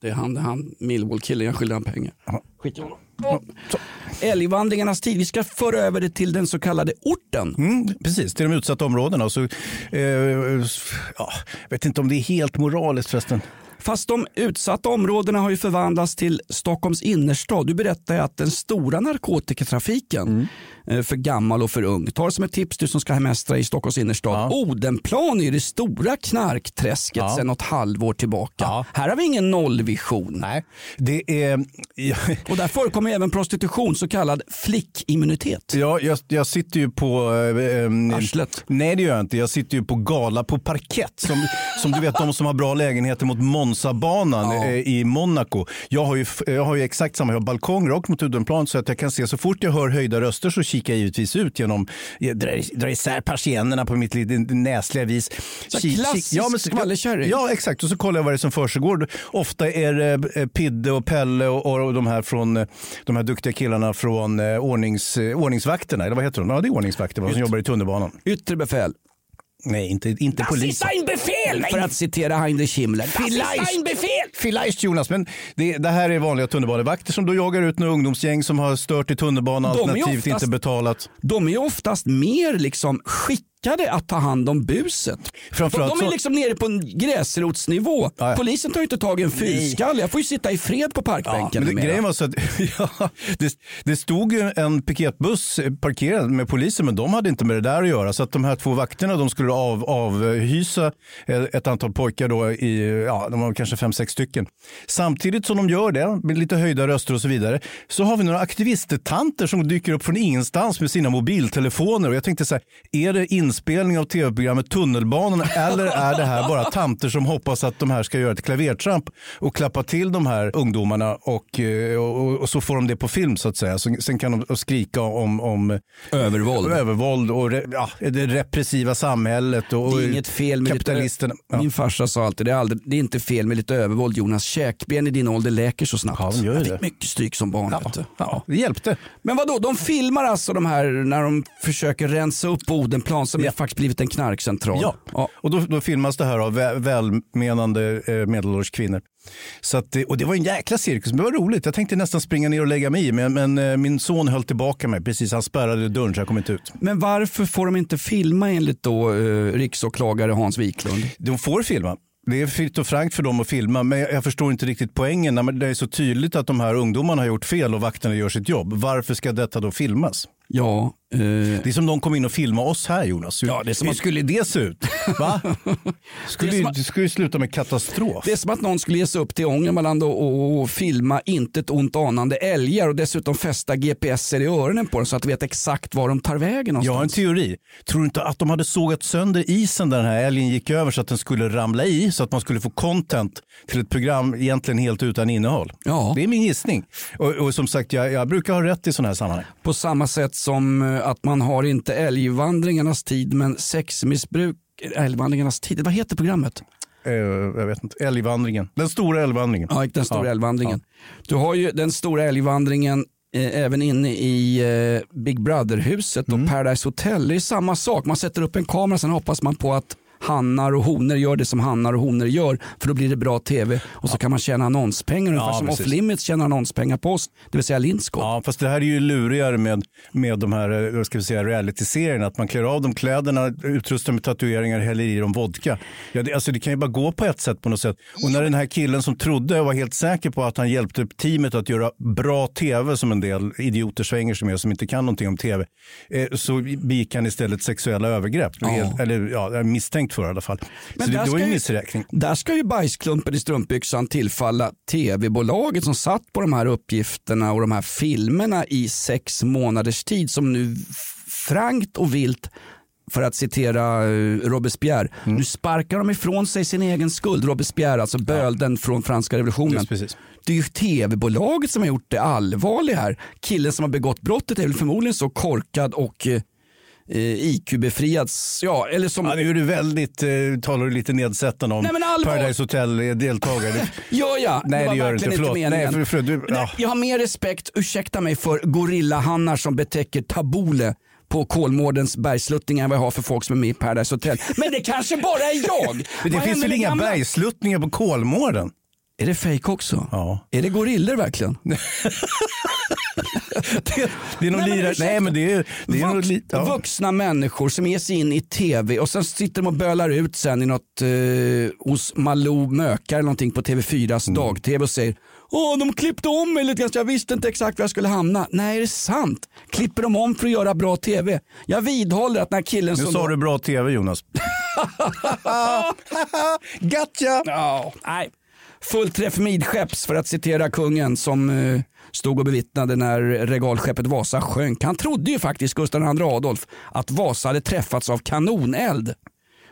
Det är han, det är han Millwall-killen, jag skyller han pengar. Skit i honom. älgvandringarnas tid. Vi ska föra över det till den så kallade orten. Mm, precis, till de utsatta områdena. Så, eh, ja, jag vet inte om det är helt moraliskt förresten. Fast de utsatta områdena har ju förvandlats till Stockholms innerstad. Du berättade att den stora narkotikatrafiken eh, för gammal och för ung. Ta det som ett tips du som ska hemestra i Stockholms innerstad. Ja. Odenplan är ju det stora knarkträsket Ja. sedan något halvår tillbaka. Ja. Här har vi ingen nollvision. Nej. Det är... Och där förekommer även prostitution, så kallad flickimmunitet. Ja, jag, jag sitter ju på... eh, ehm, Arslet. Nej det gör jag inte. Jag sitter ju på gala på parkett. Som, som du vet de som har bra lägenheter mot Monza-banan Ja. eh, i Monaco. Jag har, ju, jag har ju exakt samma, jag har balkong rakt mot Odenplan så att jag kan se så fort jag hör höjda röster så kikar jag givetvis ut genom, jag drar, drar isär persiennerna på mitt lite näsliga vis. Så Ki- klassisk men- skvallerkärring. Ja exakt och så kollar jag vad det är som försiggår. Ofta är det eh, Pidde och Pelle och, och de här från eh, de här duktiga killarna från ordnings, ordningsvakterna, eller vad heter de? Ja det är ordningsvakter va, som jobbar i tunnelbanan. Yttre befäl. Nej, inte, inte polisen. befäl! För att citera Heinrich Himmler. Vielleicht. befäl! Vielleicht Jonas, men det, det här är vanliga tunnelbanevakter som då jagar ut några ungdomsgäng som har stört i tunnelbanan alternativt oftast- inte betalat. De är oftast mer liksom skickade att ta hand om buset. Framförallt de är så- liksom nere på en gräsrotsnivå. Ja, ja. Polisen tar ju inte tag i en fyrskalle. Jag får ju sitta i fred på parkbänken. men det, grejen var så att ja, det, det stod ju en piketbuss parkerad med polisen men de hade inte med det där att göra. Så att de här två vakterna de skulle av, avhysa ett antal pojkar då i, ja, de var kanske fem, sex stycken. Samtidigt som de gör det med lite höjda röster och så vidare så har vi några aktivisttanter som dyker upp från ingenstans med sina mobiltelefoner och jag tänkte så här, är det inspelning av tv-programmet Tunnelbanan eller är det här bara tanter som hoppas att de här ska göra ett klavertramp och klappa till de här ungdomarna och, eh, och, och så får de det på film så att säga. Så, sen kan de skrika om, om Övervåld. övervåld och re, ja, det repressiva samhället och, Det är inget fel med kapitalisterna. lite, Ja. Min farsa sa alltid det är, aldrig, det är inte fel med lite övervåld Jonas. Käkben i din ålder läker så snabbt. Ja, de gör ju jag fick det. mycket stryk som barn. du. Ja, det hjälpte. Men vad då? de filmar alltså de här när de försöker rensa upp Odenplan som Ja. faktiskt blivit en knarkcentral. Ja. och då, då filmas det här av vä- välmenande eh, medelålders kvinnor. Så att, och det var en jäkla cirkus, men det var roligt. Jag tänkte nästan springa ner och lägga mig i, men, men eh, min son höll tillbaka mig. Precis, han spärrade dörren så jag kom inte ut. Men varför får de inte filma enligt då eh, riksåklagare Hans Wiklund? De får filma. Det är fritt och frankt för dem att filma, men jag förstår inte riktigt poängen. När det är så tydligt att de här ungdomarna har gjort fel och vakterna gör sitt jobb. Varför ska detta då filmas? Ja, Det är som någon kom in och filmade oss här Jonas. Hur, Ja, det är som hur att- skulle det se ut? Va? Skulle, Det att- skulle ju sluta med katastrof. det är som att någon skulle ge sig upp till Ångermanland och, och, och filma inte ett ont anande älgar och dessutom fästa GPSer i öronen på dem så att de vet exakt var de tar vägen Jag har en någonstans. teori. Tror du inte att de hade sågat sönder isen där den här älgen gick över så att den skulle ramla i så att man skulle få content till ett program egentligen helt utan innehåll? Ja. Det är min gissning. Och, och som sagt, jag, jag brukar ha rätt i sådana här sammanhang. På samma sätt som eh, att man har inte älgvandringarnas tid men sexmissbruk Älgvandringarnas tid, vad heter programmet? Eh, jag vet inte. Älgvandringen. Den stora älgvandringen. Ja, den stora Ja, älgvandringen. Du har ju den stora älgvandringen eh, även inne i eh, Big Brother-huset och Paradise Hotel. Det är samma sak. Man sätter upp en kamera sen hoppas man på att hannar och honor gör det som hannar och honor gör för då blir det bra tv och så kan man tjäna annonspengar ungefär Ja, som precis. Off Limits tjänar annonspengar på oss, det vill säga Lindskog. Ja, fast det här är ju lurigare med, med de här eh, ska vi säga, reality-serierna. Att man klär av dem kläderna, utrustar med tatueringar, häller i dem vodka. Ja, det, alltså, det kan ju bara gå på ett sätt på något sätt. Och när den här killen som trodde och var helt säker på att han hjälpte teamet att göra bra tv som en del idioter svänger sig med som inte kan någonting om tv. Eh, så begick han istället sexuella övergrepp. Ja. Eller ja, misstänkt för i alla fall. Men så det, det var ju ska en ju- missräkning. Där ska ju bajsklumpen i strumpbyxan tillfalla tv-bolaget som satt på de här uppgifterna och de här filmerna i sex månaders tid som nu frankt och vilt för att citera eh, Robespierre, Mm. nu sparkar de ifrån sig sin egen skuld. Robespierre, alltså bölden från franska revolutionen. Just. Det är ju tv-bolaget som har gjort det allvarliga här. Killen som har begått brottet är väl förmodligen så korkad och eh, IQ-befriad. Ja, eller som... Ja, nu är du väldigt, eh, talar du lite nedsättande om Nej, men allvar- Paradise Hotel-deltagare. Gör jag? Nej, var det gör du inte. Förlåt. meningen. Nej, för- för du- Nej, ja. Jag har mer respekt, ursäkta mig, för gorillahannar som betäcker tabule på Kolmårdens bergsluttningar än vad jag har för folk som är med i Paradise Hotel. Men det kanske bara är jag. Men det Vad finns väl inga gamla- bergsluttningar på Kolmården? Är det fake också? Ja. Är det gorillor verkligen? Det, det är Nej, men lirare. Nej, men det är, det är Vux, ja. Vuxna människor som ger sig in i tv och sen sitter de och bölar ut sen i något eh, hos Malou Mökar eller någonting på TV4s Mm. dag-tv och säger Åh, de klippte om mig lite grann så jag visste inte exakt var jag skulle hamna. Nej, är det sant? Klipper de om för att göra bra tv? Jag vidhåller att när killen Nu som... sa då- du bra tv Jonas. Gotcha! Ja, nej. Full träff midskepps för att citera kungen som eh, stod och bevittnade när regalskeppet Vasa sjönk. Han trodde ju faktiskt, Gustav II Adolf, att Vasa hade träffats av kanoneld.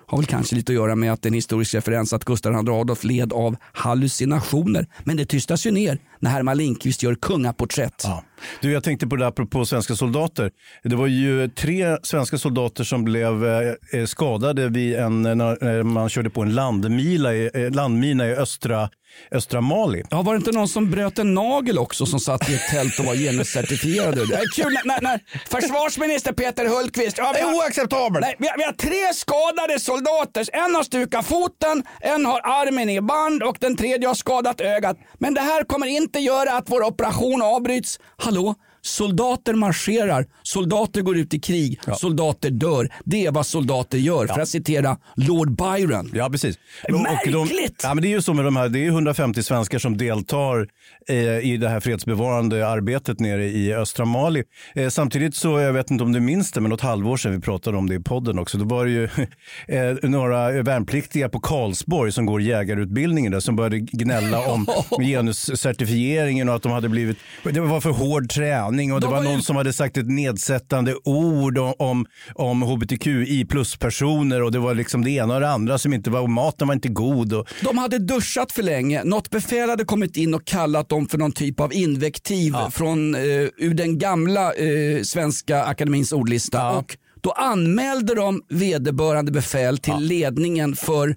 Har väl kanske lite att göra med att det är en historisk referens att Gustav II Adolf led av hallucinationer. Men det tystas ju ner när Herman Lindqvist gör kungaporträtt. Ja. Du, jag tänkte på det apropå svenska soldater. Det var ju tre svenska soldater som blev eh, skadade vid en, när när man körde på en landmila i, eh, landmina i östra, östra Mali. Ja, var det inte någon som bröt en nagel också som satt i ett tält och var genuscertifierad? Det är kul när, när, försvarsminister Peter Hultqvist. Ja, vi har- oacceptabelt! Nej, vi, har, vi har tre skadade soldater. En har stukat foten, en har armen i band och den tredje har skadat ögat. Men det här kommer inte göra att vår operation avbryts. Hallå? Soldater marscherar, soldater går ut i krig, soldater dör. Det är vad soldater gör, för att citera Lord Byron. Ja, precis. Märkligt! ja, men det är ju så med de här, det är 150 svenskar som deltar eh, i det här fredsbevarande arbetet nere i östra Mali. Eh, samtidigt så, jag vet inte om du minns det, men något halvår sedan vi pratade om det i podden också, då var det ju eh, några värnpliktiga på Karlsborg som går jägarutbildningen där som började gnälla om genuscertifieringen och att de hade blivit, det var för hård träning och det De var var ju- någon som hade sagt ett nedsättande ord om, om, om hbtqi plus-personer och det var liksom det ena och det andra som inte var, maten var inte god. Och, De hade duschat för länge. Något befäl hade kommit in och kallat dem för någon typ av invektiv från, eh, ur den gamla eh, Svenska Akademins ordlista. Och då anmälde de vederbörande befäl till ledningen för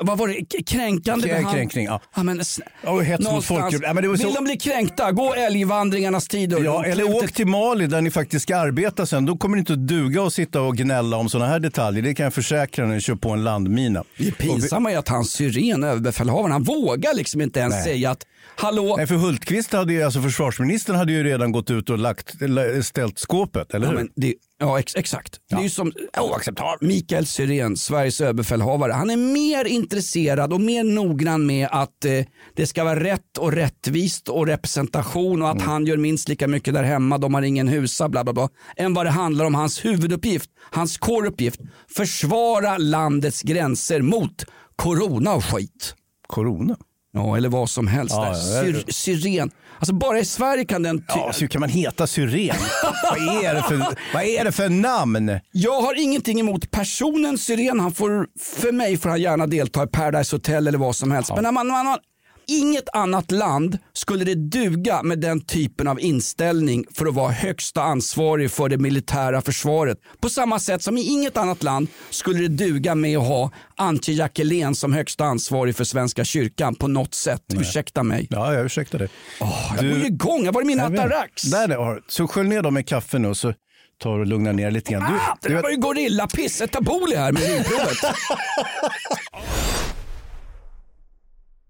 vad var det? Kränkande Krä- behandling? kränkning, ja. men, sn- Och hets mot folkgrupp. Ja, men så- Vill de bli kränkta, gå älgvandringarnas tider. Ja, eller åk till Mali där ni faktiskt ska arbeta sen. Då kommer det inte att duga att sitta och gnälla om sådana här detaljer. Det kan jag försäkra när ni kör på en landmina. Det pinsamma är att hans syren, överbefälhavaren, han vågar liksom inte ens Nej. säga att hallå, Nej, för Hultqvist hade ju, alltså försvarsministern hade ju redan gått ut och lagt, ställt skåpet, eller Ja, hur? det, ja ex, exakt. Det är ju som oacceptabelt. Mikael Syrén, Sveriges överbefälhavare. Han är mer intresserad och mer noggrann med att eh, det ska vara rätt och rättvist och representation och att han gör minst lika mycket där hemma. De har ingen husa, bla bla bla. Än vad det handlar om hans huvuduppgift, hans core-uppgift. Försvara landets gränser mot corona och skit. Corona. Ja, eller vad som helst. Ja, ja, Syr, syren. Alltså bara i Sverige kan den... Ja, så hur kan man heta syren? vad, är det för, vad är det för namn? Jag har ingenting emot personen Syren. Han får, för mig får han gärna delta i Paradise Hotel eller vad som helst. Men när man, man, man, inget annat land skulle det duga med den typen av inställning för att vara högsta ansvarig för det militära försvaret. På samma sätt som i inget annat land skulle det duga med att ha Antje Jackelén som högsta ansvarig för Svenska kyrkan på något sätt. Ursäkta mig. Ja, jag ursäktar dig. Jag går ju igång, jag var i min atarax. Där, där, så skölj ner dem med kaffe nu och så tar du och lugnar ner lite grann. Ah, det Du, där du, var ju gorillapiss, etaboli här med urinprovet.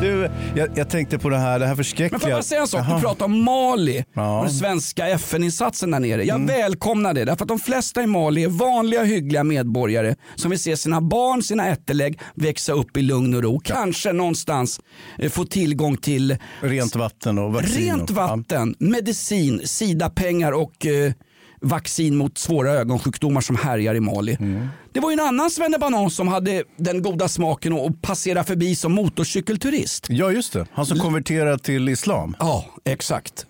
Du, jag, jag tänkte på det här, det här förskräckliga. Men får jag bara säga en sak? Du pratar om Mali Ja. och den svenska FN-insatsen där nere. Jag välkomnar det därför att de flesta i Mali är vanliga hyggliga medborgare som vill se sina barn, sina ättelägg växa upp i lugn och ro. Kanske någonstans eh, få tillgång till Rent vatten och vaccin. rent och- vatten, medicin, Sida-pengar och eh, vaccin mot svåra ögonsjukdomar som härjar i Mali. Mm. Det var ju en annan svennebanan som hade den goda smaken att passera förbi som motorcykelturist. Ja, just det. Han som konverterar till islam. Ja, exakt.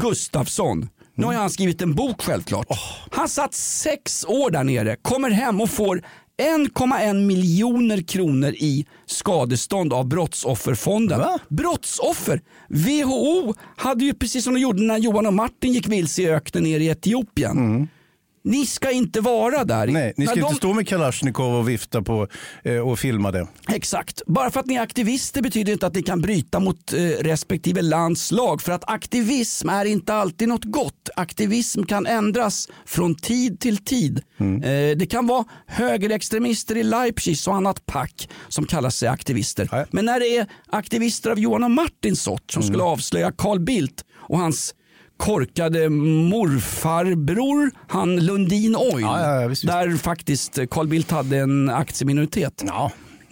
Gustafsson. Nu har han skrivit en bok självklart. Han satt sex år där nere, kommer hem och får 1,1 miljoner kronor i skadestånd av Brottsofferfonden. Va? Brottsoffer! WHO hade ju precis som de gjorde när Johan och Martin gick vilse i öknen nere i Etiopien. Ni ska inte vara där. Mm. Nej, ni ska När inte de- stå med Kalashnikov och vifta på eh, och filma det. Exakt. Bara för att ni är aktivister betyder inte att ni kan bryta mot eh, respektive lands lag. För att aktivism är inte alltid något gott. Aktivism kan ändras från tid till tid. Eh, det kan vara högerextremister i Leipzig och annat pack som kallar sig aktivister. Ja. Men när det är aktivister av Johan och Martins sort som skulle avslöja Carl Bildt och hans korkade morfarbror, han Lundin Oil. Ja, ja, ja, visst, visst. där faktiskt Carl Bildt hade en aktieminoritet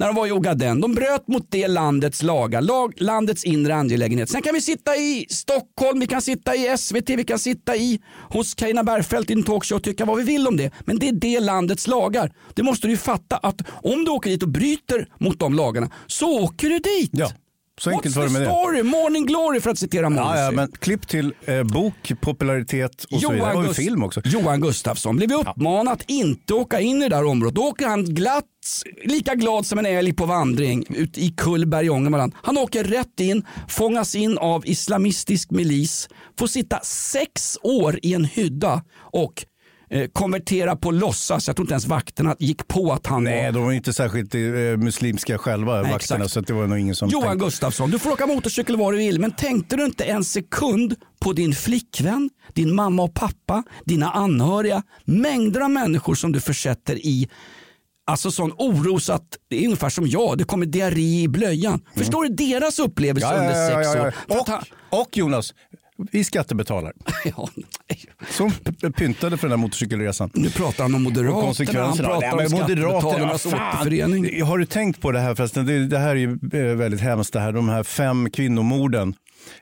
när de var i Ogaden. De bröt mot det landets lagar, lag, landets inre angelägenhet. Sen kan vi sitta i Stockholm, vi kan sitta i SVT, vi kan sitta i hos Carina Bergfeldt i en talkshow och tycka vad vi vill om det. Men det är det landets lagar. Det måste du ju fatta att om du åker dit och bryter mot de lagarna så åker du dit. Så enkelt What's var det med det. story? Morning glory för att citera Morrissey. Ja, ja, men klipp till eh, bok, popularitet och så vidare. Det Gust- film också. Johan Gustafsson blev uppmanad att inte åka in i det där området. Då åker han glatt, lika glad som en älg på vandring ut i Kullberg i Ångermanland. Han åker rätt in, fångas in av islamistisk milis, får sitta sex år i en hydda och konvertera på låtsas. Jag tror inte ens vakterna gick på att han Nej, var de var inte särskilt eh, muslimska själva, Nej, vakterna, exakt. så att det var nog ingen som Johan tänkte. Gustafsson, du får åka motorcykel var du vill, men tänkte du inte en sekund på din flickvän, din mamma och pappa, dina anhöriga, mängder av människor som du försätter i Alltså sån oro så att det är ungefär som jag, det kommer diarré i blöjan. Förstår du deras upplevelse Mm. Ja, ja, under ja, sex ja, år? För ja. att han- Och, och Jonas, vi skattebetalare ja, som pyntade för den här motorcykelresan. Nu pratar han om Moderaterna, han pratar Nej, om Skattebetalarnas återförening. Har du tänkt på det här förresten? Det, det här är ju eh, väldigt hemskt det här. De här fem kvinnomorden.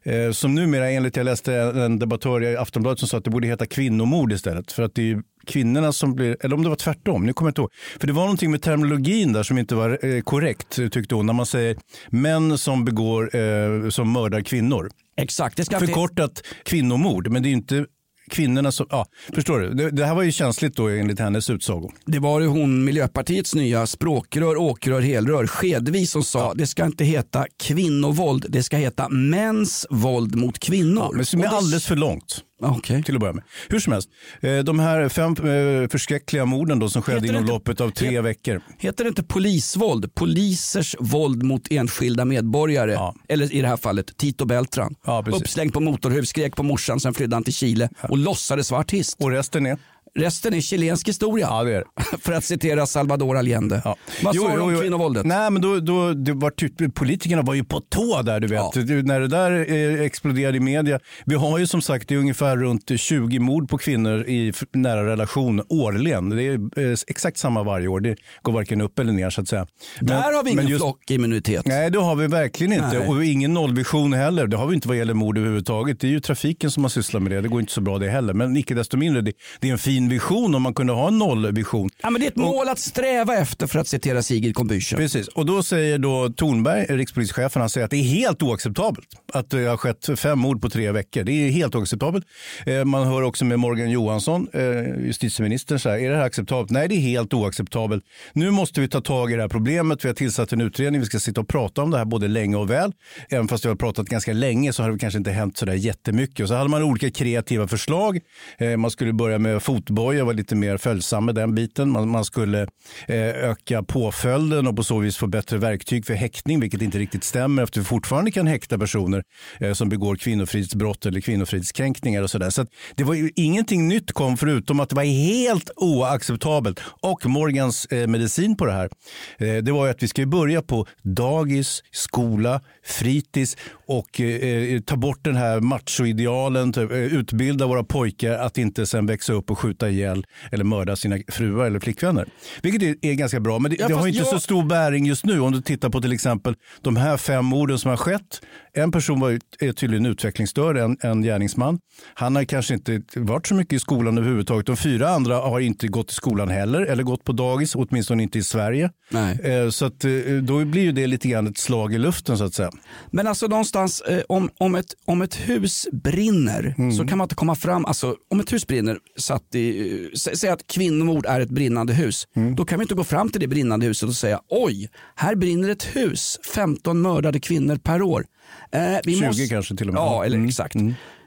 Eh, som numera enligt, jag läste en debattör i Aftonbladet som sa att det borde heta kvinnomord istället. För att det är kvinnorna som blir, eller om det var tvärtom, nu kommer jag inte ihåg. För det var någonting med terminologin där som inte var eh, korrekt tyckte hon. När man säger män som begår, eh, som mördar kvinnor. Exakt, det ska. Förkortat kvinnomord, men det är inte kvinnorna som, ja, förstår du? Det, det här var ju känsligt då enligt hennes utsago. Det var ju hon Miljöpartiets nya språkrör, åkrör, helrör, Skedvis som sa det ska inte heta kvinnovåld, det ska heta mäns våld mot kvinnor. Ja, men som är alldeles för långt. Okej. Till att börja med. Hur som helst, eh, de här fem eh, förskräckliga morden då som skedde Heter inom inte- loppet av tre Het- veckor. Heter det inte polisvåld? Polisers våld mot enskilda medborgare. Ja. Eller i det här fallet Tito Beltran. Ja. Uppslängd på motorhuv, skrek på morsan, sen flydde han till Chile och låtsades vara artist. Och resten är? Resten är chilensk historia. Ja, det är För att citera Salvador Allende. Ja. Vad Jo, sa du om jo. kvinnovåldet? Nej, men då, då, det var typ, politikerna var ju på tå där, du vet. Ja. Du, när det där eh, exploderade i media. Vi har ju som sagt det är ungefär runt 20 mord på kvinnor i nära relation årligen. Det är eh, exakt samma varje år. Det går varken upp eller ner så att säga. Men- Där har vi ingen just- flockimmunitet. Nej, det har vi verkligen inte. Nej. Och ingen nollvision heller. Det har vi inte vad gäller mord överhuvudtaget. Det är ju trafiken som har sysslat med det. Det går inte så bra det heller. Men icke desto mindre, det, det är en fin vision om man kunde ha en nollvision. Ja, men det är ett mål att sträva efter för att citera Sigrid Kombüchen. Precis, och då säger då Tornberg, rikspolischefen, han säger att det är helt oacceptabelt att det har skett fem mord på tre veckor. Det är helt oacceptabelt. Eh, Man hör också med Morgan Johansson, eh, justitieministern, så här, är det här acceptabelt? Nej, det är helt oacceptabelt. Nu måste vi ta tag i det här problemet. Vi har tillsatt en utredning. Vi ska sitta och prata om det här både länge och väl. Även fast vi har pratat ganska länge så har det kanske inte hänt så där jättemycket. Och så hade man olika kreativa förslag. Eh, Man skulle börja med fotboja, var lite mer följsam med den biten. Man, man skulle eh, öka påföljden och på så vis få bättre verktyg för häktning, vilket inte riktigt stämmer eftersom vi fortfarande kan häkta personer eh, som begår kvinnofridsbrott eller kvinnofridskränkningar och sådär. Så att det var ju ingenting nytt kom förutom att det var helt oacceptabelt. Och Morgans eh, medicin på det här, eh, det var ju att vi ska börja på dagis, skola, fritids och eh, eh ta bort den här machoidealen, typ, eh, utbilda våra pojkar att inte sen växa upp och skjuta ihjäl eller mörda sina fruar eller flickvänner. Vilket är, ganska bra, men det, Ja, det har inte jag- så stor bäring just nu om du tittar på till exempel de här fem morden som har skett. En person var, är tydligen utvecklingsstörd, en, en gärningsman. Han har kanske inte varit så mycket i skolan överhuvudtaget. De fyra andra har inte gått i skolan heller eller gått på dagis, åtminstone inte i Sverige. Nej. Eh, Så att, eh, då blir ju det lite grann ett slag i luften så att säga. Men alltså någonstans eh, om, om, ett, om ett hus brinner Mm. så kan man inte komma fram, alltså om ett hus brinner, satt i, sä- säg att kvinnomord är ett brinnande hus. Mm. Då kan vi inte gå fram till det brinnande huset och säga oj, här brinner ett hus, 15 mördade kvinnor per år. Eh, vi 20 kanske till och med. Ja, eller Mm. exakt.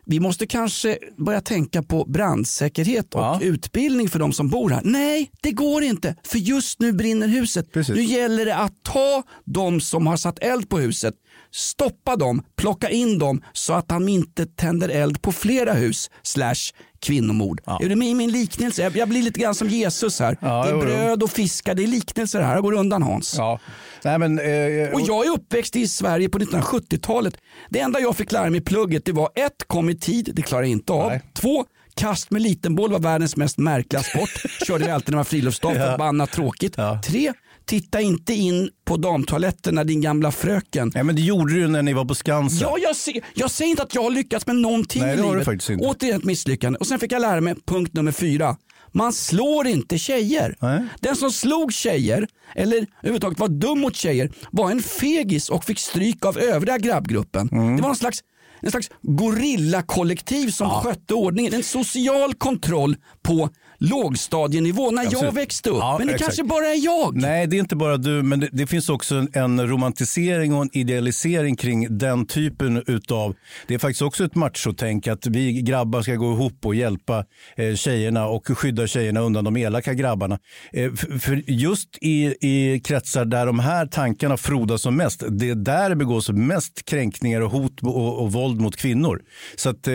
Vi måste kanske börja tänka på brandsäkerhet och Ja. utbildning för de som bor här. Nej, det går inte. För just nu brinner huset. Precis. Nu gäller det att ta de som har satt eld på huset, stoppa dem, plocka in dem så att de inte tänder eld på flera hus slash kvinnomord. Är du med i min liknelse? Jag, jag blir lite grann som Jesus här. Ja, det är bröd och fiskar, det är liknelser här. Jag går undan Hans. Ja. Nej, men, eh, Och jag är uppväxt i Sverige på 1970-talet. Det enda jag fick lära mig i plugget det var ett, kom i tid, det klarar jag inte av. Nej. Två, kast med liten boll var världens mest märkliga sport. Körde vi alltid när det var friluftsdag, Ja. förbannat tråkigt. Ja. Tre, titta inte in på damtoaletten när din gamla fröken ja, men det gjorde du när ni var på Skansen. Ja, jag, ser, jag säger inte att jag har lyckats med någonting Nej, i det har du livet. faktiskt inte. Återigen ett misslyckande. Och sen fick jag lära mig punkt nummer fyra. Man slår inte tjejer. Nej. Den som slog tjejer, eller överhuvudtaget var dum mot tjejer, var en fegis och fick stryk av övriga grabbgruppen. Mm. Det var en slags, en slags gorillakollektiv som skötte ordningen. En social kontroll på lågstadienivå när jag Absolut. växte upp. Ja, Men det exakt. kanske bara är jag. Nej, det är inte bara du, men det, det finns också en, romantisering och en idealisering kring den typen utav... Det är faktiskt också ett machotänk att vi grabbar ska gå ihop och hjälpa eh, tjejerna och skydda tjejerna undan de elaka grabbarna. Eh, för, för just i, i kretsar där de här tankarna frodas som mest, det är där det begås mest kränkningar och hot och, och våld mot kvinnor. Så att, eh,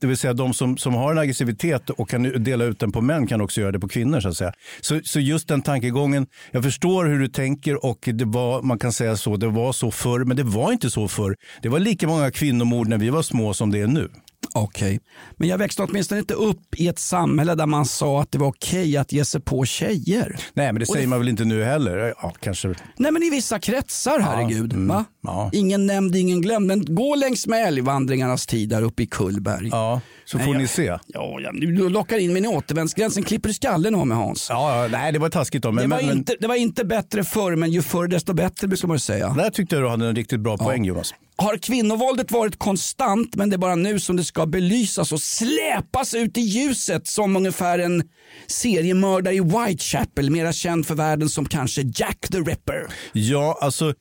det vill säga de som, som har en aggressivitet och kan dela ut den på män kan också göra det på kvinnor. Så, att säga. Så, så just den tankegången, jag förstår hur du tänker och det var, man kan säga så, det var så förr, men det var inte så förr. Det var lika många kvinnomord när vi var små som det är nu. Okej, men jag växte åtminstone inte upp i ett samhälle där man sa att det var okej att ge sig på tjejer. Nej, men det säger man väl inte nu heller? Ja, kanske. Nej men i vissa kretsar, herregud. mm, va? ja. Ingen nämnd, ingen glömd. Men gå längs med älgvandringarnas tid där uppe i Kullberg. Ja, så Nej, får jag- ni se. Ja, ja, du lockar in mig i återvändsgränsen, klipper du skallen av mig Hans. Ja, ja, nej, det var taskigt då. Men, det, var men, men inte, det var inte bättre förr, men ju förr desto bättre brukar man säga. där tyckte jag du hade en riktigt bra poäng Jonas. Har kvinnovåldet varit konstant men det är bara nu som det ska belysas och släpas ut i ljuset som ungefär en seriemördare i Whitechapel, mera känd för världen som kanske Jack the Ripper. Ja, alltså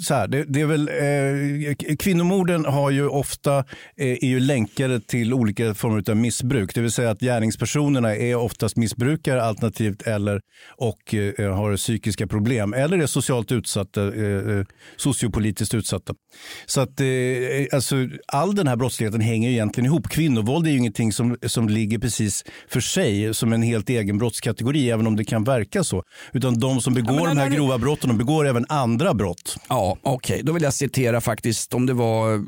så här, det, det är väl, eh, kvinnomorden har ju ofta, eh, är ju länkade till olika är former av missbruk. Det vill säga att gärningspersonerna är oftast missbrukare alternativt eller och eh, har psykiska problem eller är socialt utsatta, eh, eh, sociopolitiskt utsatta. Så att eh, alltså, all den här brottsligheten hänger egentligen ihop. Kvinnovåld är ju ingenting som, som ligger precis för sig som en helt egen brottskategori, även om det kan verka så. Utan de som begår men de här grova brotten, de begår även andra brott. Ja, okej. Då vill jag citera faktiskt om det var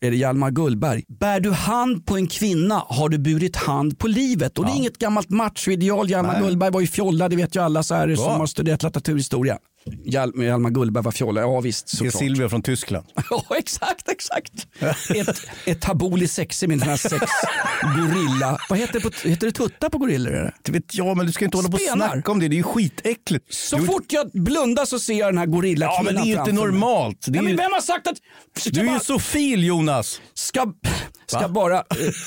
är det Hjalmar Gullberg. Bär du hand på en kvinna har du burit hand på livet. Och det är inget gammalt machoideal. Hjalmar Nej. Gullberg var ju fjolla, det vet ju alla så här, Ja. som har studerat litteraturhistoria. Hjal- Hjalmar Gullberg var fjolla, ja visst Det är såklart. Silvia från Tyskland. Ja exakt, exakt. Ett, ett taboli sexi med här sex gorilla. Vad heter det, på, heter det tutta på gorillor? Eller? Det vet jag, men du ska inte hålla på och Spenar. snacka om det. Det är ju skitäckligt. Så Du- fort jag blundar så ser jag den här Ja, gorillakvinnan men det är ju inte normalt. Är Ja, men vem har sagt att... Ska Du är bara- ju sofil Jonas. ska, ska Va? bara eh,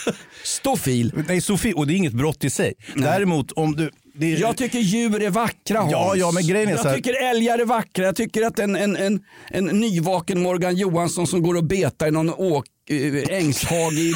stå fil. Nej, sofil, och det är inget brott i sig. Däremot om du... Är... Jag tycker djur är vackra Hans. Ja, ja, men grejen är jag så här- tycker älgar är vackra. Jag tycker att en, en, en, en nyvaken Morgan Johansson som går och betar i någon åk, eh, ängshage i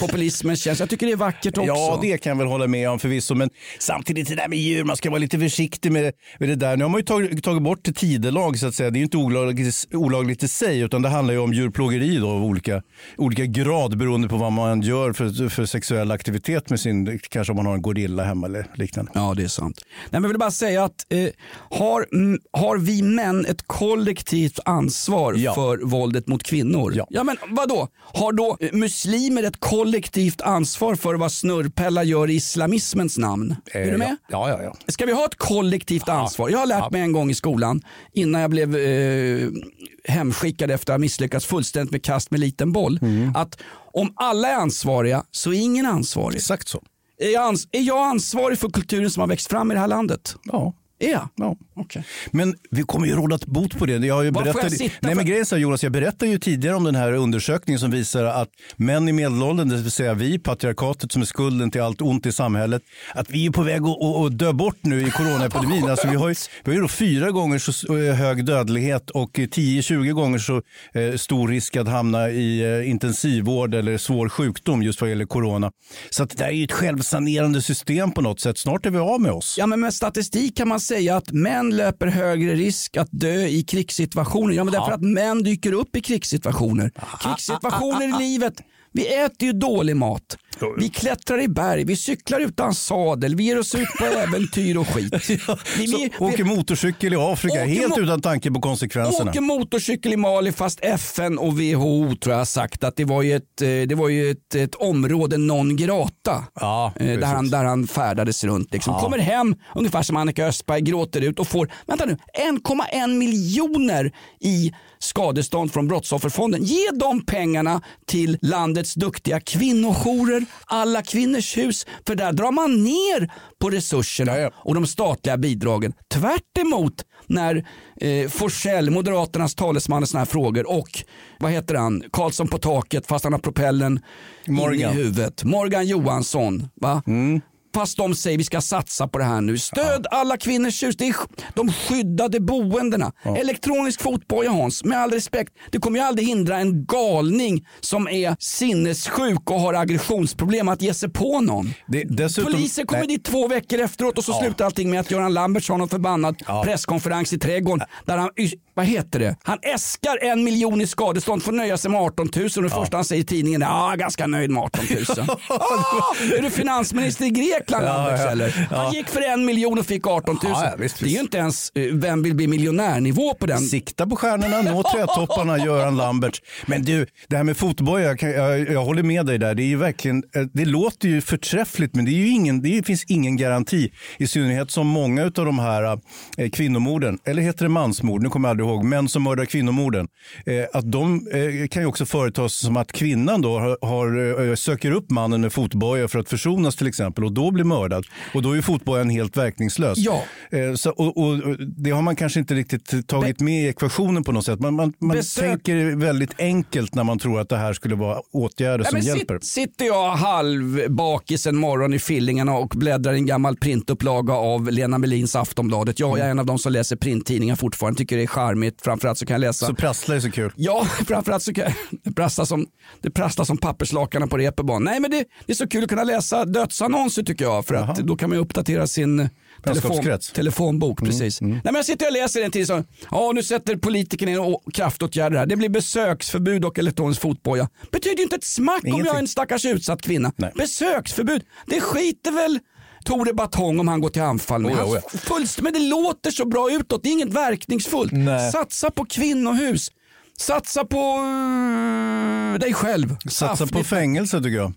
populismens tjänst. Jag tycker det är vackert också. Ja, det kan jag väl hålla med om förvisso. Men samtidigt det där med djur, man ska vara lite försiktig med, med det där. Nu har man ju tagit, tagit bort tidelag så att säga. Det är ju inte olagligt, olagligt i sig utan det handlar ju om djurplågeri då, av olika, olika grad beroende på vad man gör för, för sexuell aktivitet med sin, kanske om man har en gorilla hemma eller liknande. Ja, det är sant. Nej, men jag vill bara säga att eh, har, mm, har vi män ett kollektivt ansvar Ja. för våldet mot kvinnor? Ja. men vadå? Har då eh, muslimer ett kollektivt ansvar för vad snurrpellar gör i islamismens namn? är du med? Eh, Ja, ja, ja. Ska vi ha ett kollektivt ansvar? Jag har lärt mig en gång i skolan innan jag blev eh, hemskickad efter att ha misslyckats fullständigt med kast med liten boll. Mm. Att om alla är ansvariga så är ingen ansvarig. Exakt så. Är jag, ans- är jag ansvarig för kulturen som har växt fram i det här landet? Ja. Jag? Ja. Okej. Men vi kommer ju råda bot på det. Jag har ju jag berättat, sitta nej, men grejen är Jonas, jag berättade ju tidigare om den här undersökningen som visar att män i medelåldern, det vill säga vi, patriarkatet som är skulden till allt ont i samhället, att vi är på väg att, att, att dö bort nu i coronaepidemin. alltså, vi har ju, vi har ju fyra gånger så eh, hög dödlighet och 10-20 gånger så eh, stor risk att hamna i eh, intensivvård eller svår sjukdom just vad gäller corona. Så det där är ju ett självsanerande system på något sätt. Snart är vi av med oss. Ja, men med statistik kan man säga att män löper högre risk att dö i krigssituationer. Ja, men därför att män dyker upp i krigssituationer. Krigssituationer i livet. Vi äter ju dålig mat. Vi klättrar i berg, vi cyklar utan sadel, vi ger oss ut på äventyr och skit. Vi, vi, Så åker motorcykel i Afrika helt utan tanke på konsekvenserna. Åker motorcykel i Mali fast FN och WHO tror jag har sagt att det var ju ett, eh, det var ju ett, ett område non grata. Ja, eh, där, han, där han färdades runt. Liksom. Kommer hem ungefär som Annika Östberg, gråter ut och får vänta nu, 1,1 miljoner i skadestånd från Brottsofferfonden. Ge de pengarna till landets duktiga kvinnojourer, alla kvinnors hus. För där drar man ner på resurserna Ja, och de statliga bidragen. Tvärt emot när eh, Forsell, Moderaternas talesman i sådana här frågor och vad heter han, Karlsson på taket fast han har propellen Morgan. in i huvudet. Morgan Johansson. Va? Fast de säger vi ska satsa på det här nu. Stöd alla kvinnors hus. Det är de skyddade boendena. Elektronisk fotboja Hans, med all respekt. Det kommer ju aldrig hindra en galning som är sinnessjuk och har aggressionsproblem att ge sig på någon. Det, dessutom, Polisen kommer nej, dit två veckor efteråt och så Ja. slutar allting med att Göran Lamberts har någon förbannad Ja. presskonferens i trädgården där han, vad heter det? Han äskar en miljon i skadestånd att nöja sig med 18 000 och det första han säger i tidningen är ja, ganska nöjd med 18 000. ah, är du finansminister i Grekland Ja, Lamberts ja. eller? Han gick för en miljon och fick 18 000. Ja, ja, visst, det är ju inte ens eh, vem vill bli miljonärnivå på den. Sikta på stjärnorna, nå trädtopparna, Göran Lambert. Men du, det här med fotboja, jag, jag, jag håller med dig där. Det, är verkligen, eh, det låter ju förträffligt men det, är ju ingen, det finns ingen garanti. I synnerhet som många av de här eh, kvinnomorden, eller heter det mansmord, nu kommer jag aldrig ihåg, män som mördar kvinnomorden. Eh, att de eh, kan ju också företas som att kvinnan då har, har, eh, söker upp mannen med fotboja för att försonas till exempel och då blir mördad. Och då är ju fotbojan helt verkningslös. Ja. Eh, så, och, och, det har man kanske inte riktigt tagit med i ekvationen på något sätt. Man, man, man tänker väldigt enkelt när man tror att det här skulle vara åtgärder Ja, som hjälper. Sitt, sitter jag halv bakis en morgon i Fillingarna och bläddrar i en gammal printupplaga av Lena Melins Aftonbladet. Ja, jag är en av de som läser printtidningar fortfarande, tycker det är charmigt charmigt. Framförallt så kan jag läsa Så prasslar är så kul. Ja, framförallt så kan jag, det prasslar som, det prasslar som papperslakanen på reeperbahn. Nej men det, det är så kul att kunna läsa dödsannonser tycker jag för att då kan man ju uppdatera sin telefon, Vänskapskrets. telefonbok. Precis. Nej, men jag sitter och läser en tid så, ja nu sätter politikerna in kraftåtgärder här. Det blir besöksförbud och elektronisk fotboja. Betyder ju inte ett smack om jag är Ingenting. en stackars utsatt kvinna. Nej. Besöksförbud, det skiter väl Tore Batong om han går till anfall med. Oh ja, oh men det låter så bra utåt, det är inget verkningsfullt. Nej. Satsa på kvinnohus. Satsa på eh, dig själv. Satsa på Affligt. fängelse tycker jag.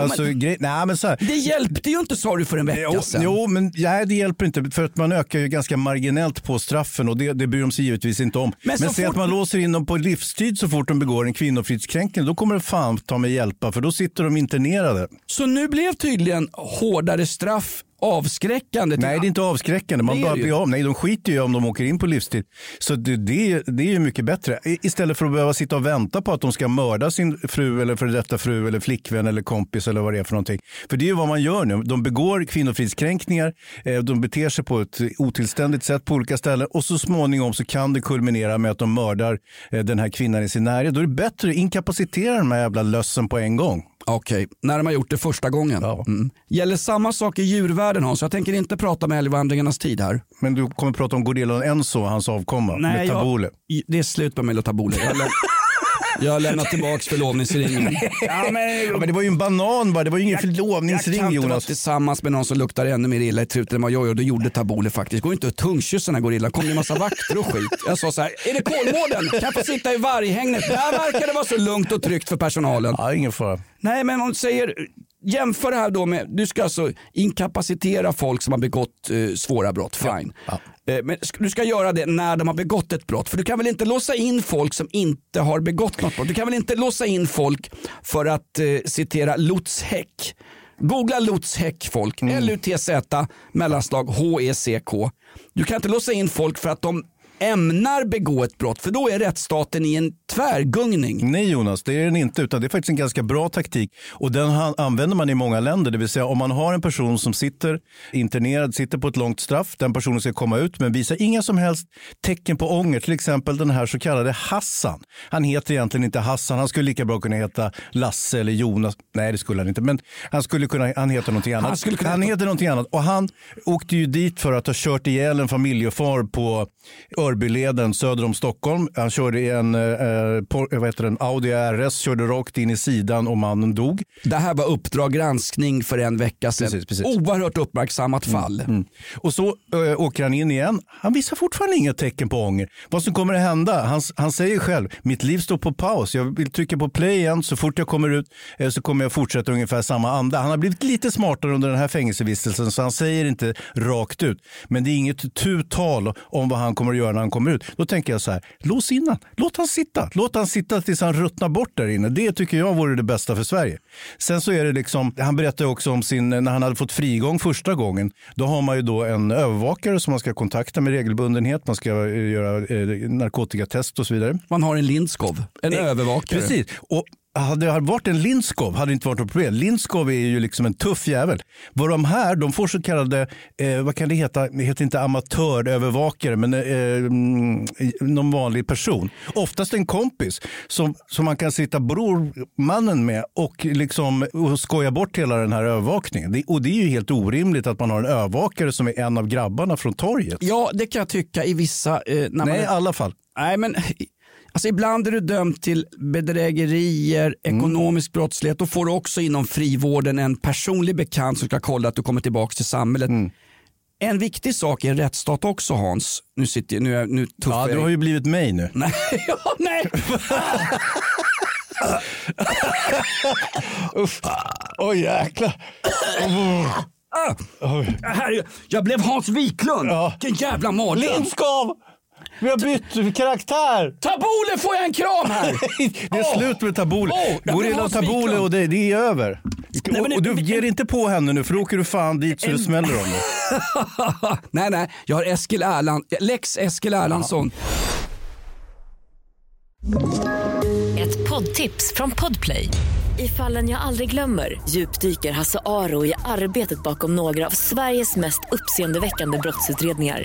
Alltså, men- grej, nej, men så här, Det hjälpte ju inte sa du för en vecka Jo, sedan. jo, men nej, det hjälper inte för att man ökar ju ganska marginellt på straffen och det, det bryr de sig givetvis inte om. Men Men, säg att man låser in dem på livstid så fort de begår en kvinnofridskränkning, då kommer det fan ta mig hjälpa för då sitter de internerade. Så nu blev tydligen hårdare straff avskräckande. Nej, det är inte avskräckande. Man bara blir av. Nej, de skiter ju om de åker in på livstid. Så det, det, det är ju mycket bättre. Istället för att behöva sitta och vänta på att de ska mörda sin fru eller för detta fru eller flickvän eller kompis eller vad det är för någonting. För det är ju vad man gör nu. De begår kvinnofridskränkningar, eh, de beter sig på ett otillständigt sätt på olika ställen och så småningom så kan det kulminera med att de mördar eh, den här kvinnan i sin närhet. Då är det bättre att incapacitera de här jävla lössen på en gång. Okej, när de har gjort det första gången. Ja. Mm. Gäller samma sak i djurvärlden Hans? Jag tänker inte prata med älgvandringarnas tid här. Men du kommer prata om Gorillan Enzo och hans avkomma med Tabule. Jag, det är slut med Melo Tabule. Jag, jag har lämnat tillbaka förlovningsringen. Ja, men, Ja, men det var ju en banan bara, det var ju ingen jag förlovningsring kan inte vara Jonas. tillsammans med någon som luktar ännu mer illa i truten än vad jag gör. Det gjorde Tabule faktiskt. Går inte att tungkyssa den här gorillan. kom det en massa vakter och skit. Jag sa så här, är det Kolmården? Kan jag få sitta i varghägnet? Där verkar det vara så lugnt och tryggt för personalen. Ja, ingen fara. Nej, men du säger, jämför det här då med, du ska alltså inkapacitera folk som har begått eh, svåra brott, fine. Ja. Eh, men du ska göra det när de har begått ett brott. För du kan väl inte låsa in folk som inte har begått något brott. Du kan väl inte låsa in folk för att eh, citera Lutz Häck. Googla Lutz Häck folk, L-U-T-Z mellanslag H-E-C-K. Du kan inte låsa in folk för att de ämnar begå ett brott för då är rättsstaten i en tvärgungning. Nej Jonas, det är den inte. Utan det är faktiskt en ganska bra taktik. Och den använder man i många länder. Det vill säga om man har en person som sitter internerad, sitter på ett långt straff. Den personen ska komma ut men visar inga som helst tecken på ånger. Till exempel den här så kallade Hassan. Han heter egentligen inte Hassan. Han skulle lika bra kunna heta Lasse eller Jonas. Nej det skulle han inte. Men han skulle kunna, han heter någonting annat. Han skulle kunna han heter någonting annat. Och han åkte ju dit för att ha kört ihjäl en familjefar på Örbyleden söder om Stockholm. Han körde i en, eh, por- vad heter den, Audi RS, körde rakt in i sidan och mannen dog. Det här var Uppdrag granskning för en vecka sedan. Precis, precis. Mm. Oerhört uppmärksammat fall. Och så eh, åker han in igen. Han visar fortfarande inga tecken på ånger. Vad som kommer att hända, han, han säger själv, mitt liv står på paus. Jag vill trycka på play igen. Så fort jag kommer ut eh, så kommer jag fortsätta ungefär samma anda. Han har blivit lite smartare under den här fängelsevistelsen så han säger inte rakt ut. Men det är inget tu tal om vad han kommer att göra när han kommer ut. Då tänker jag så här, lås in han. Låt han sitta. Låt han sitta tills han ruttnar bort där inne. Det tycker jag vore det bästa för Sverige. Sen så är det liksom, han berättar också om sin, när han hade fått frigång första gången. Då har man ju då en övervakare som man ska kontakta med regelbundenhet. Man ska eh, göra eh, narkotikatest och så vidare. Man har en Lindskov, en Eh, övervakare. Precis. Och hade det varit en Lindskov hade det inte varit något problem. Lindskov är ju liksom en tuff jävel. Vad de här, de får så kallade, eh, vad kan det heta, det heter inte amatörövervakare, men eh, mm, någon vanlig person. Oftast en kompis som, som man kan sitta brormannen med och, liksom, och skoja bort hela den här övervakningen. Det, och det är ju helt orimligt att man har en övervakare som är en av grabbarna från torget. Ja, det kan jag tycka i vissa... Eh, när man Nej, i alla fall. nej, men alltså, ibland är du dömd till bedrägerier, Mm. ekonomisk brottslighet. Då får du också inom frivården en personlig bekant som ska kolla att du kommer tillbaka till samhället. Mm. En viktig sak i en rättsstat också Hans, nu, sitter, nu, är, nu tuffar Ja, du har ju blivit mig nu. Nej, ja, nej. Oj jäklar. Här, jag blev Hans Wiklund. Ja. Vilken jävla mardröm. Lindskov! Vi har bytt karaktär. Tabule får jag en kram här. Det är Åh. slut med. Åh, jag vill Gorilla ha och det, det är över. Nej, men och, du ger inte på henne nu för då åker du fan dit så det smäller om dig. nej, nej, jag har Eskil Erland, Lex Eskil Erlandsson. Ett poddtips från Podplay. I fallen jag aldrig glömmer djupdyker Hasse Aro i arbetet bakom några av Sveriges mest uppseendeväckande brottsutredningar.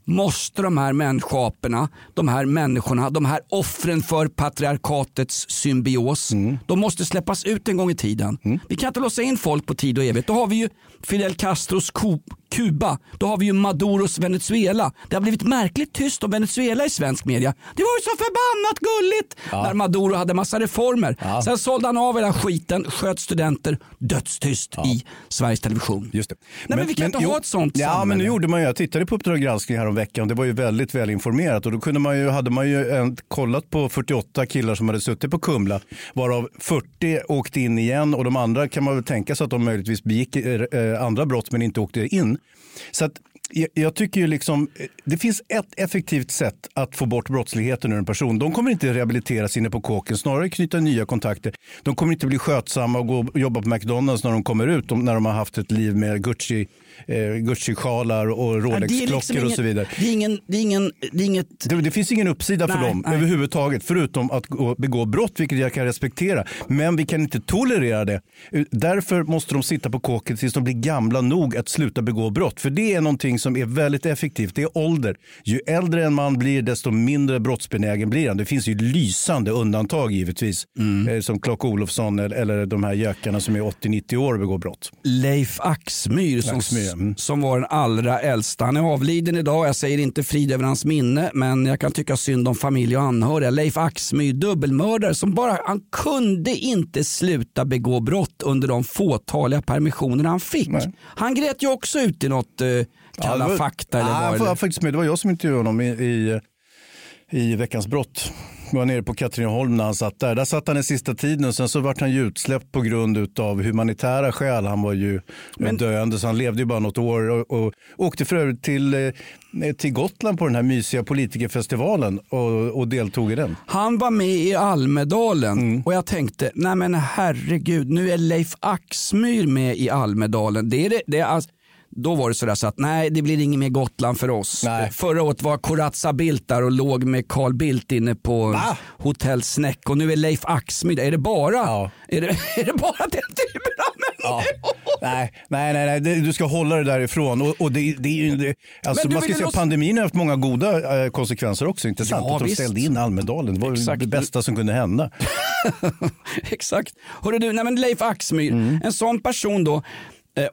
måste de här människoaporna, de här människorna, de här offren för patriarkatets symbios, de måste släppas ut en gång i tiden. Vi kan inte låsa in folk på tid och evighet. Då har vi ju Fidel Castros Ku- Kuba, då har vi ju Maduros Venezuela. Det har blivit märkligt tyst om Venezuela i svensk media. Det var ju så förbannat gulligt när Maduro hade massa reformer. Sen sålde han av hela skiten, sköt studenter, dödstyst i Sveriges Television. Just det. Nej, men, vi kan inte jo, ha ett sånt Ja, samhälle. men nu gjorde man ju, jag tittade på Uppdrag granskning här om veckan. Det var ju väldigt välinformerat. och då kunde man ju, hade man ju en, kollat på 48 killar som hade suttit på Kumla, varav 40 åkte in igen och de andra kan man väl tänka sig att de möjligtvis begick eh, eh andra brott men inte åkte in. Så att jag, jag tycker ju liksom, eh, det finns ett effektivt sätt att få bort brottsligheten ur en person. De kommer inte rehabiliteras inne på kåken, snarare knyta nya kontakter. De kommer inte bli skötsamma och gå och jobba på McDonalds när de kommer ut, när de har haft ett liv med Gucci, eh, Gucci-sjalar och är Rolex-klockor liksom och så vidare. Det, är ingen, det, är ingen, det, är inget, Det, det finns ingen uppsida för Nej, dem nej. överhuvudtaget, förutom att gå, begå brott, vilket jag kan respektera. Men vi kan inte tolerera det. Därför måste de sitta på kåken tills de blir gamla nog att sluta begå brott. För det är någonting som är väldigt effektivt. Det är ålder. Ju äldre en man blir, desto mindre brottsbenägen blir han. Det finns ju lysande undantag givetvis. Mm. Eh, Som Clark Olofsson eller, eller de här gökarna som är 80-90 år och begår brott. Leif Axmyr som, Axmyr, mm. som var den allra äldsta. Han är avliden idag. Jag säger inte frid över hans minne men jag kan tycka synd om familj och anhöriga. Leif Axmyr, dubbelmördare som bara, han kunde inte sluta begå brott under de fåtaliga permissioner han fick. Han grät ju också ut i något eh, Kalla Ja, var- fakta eller Ja, vad var faktiskt. Det var jag som intervjuade honom i, i, i Veckans brott. Var nere på Katrineholm när han satt där. Där satt han den sista tiden och sen så vart han ju utsläppt på grund av humanitära skäl. Han var ju Men- döende så han levde ju bara något år och, och åkte för övrigt till, eh, till Gotland på den här mysiga politikerfestivalen och, och deltog i den. Han var med i Almedalen Mm. och jag tänkte, nej men herregud, nu är Leif Axmyr med i Almedalen. Det är det, det är alltså, då var det sådär så att nej det blir inget mer Gotland för oss. Nej. Förra året var Corazza Bildt där och låg med Carl Bildt inne på Va? Hotell Snäck och nu är Leif Axmyr. Är det bara, Ja. är det, är det bara den typen av Ja. människor? Nej, nej, nej, nej. Det, du ska hålla det därifrån. Och, och det, det är det, alltså, man ska säga, låsa- pandemin har haft många goda eh, konsekvenser också. Inte sant? Ja, att de visst. ställde in Almedalen. Det var Exakt. det bästa som kunde hända. Exakt. Hörru du, nej men Leif Axmyr, Mm. en sån person då,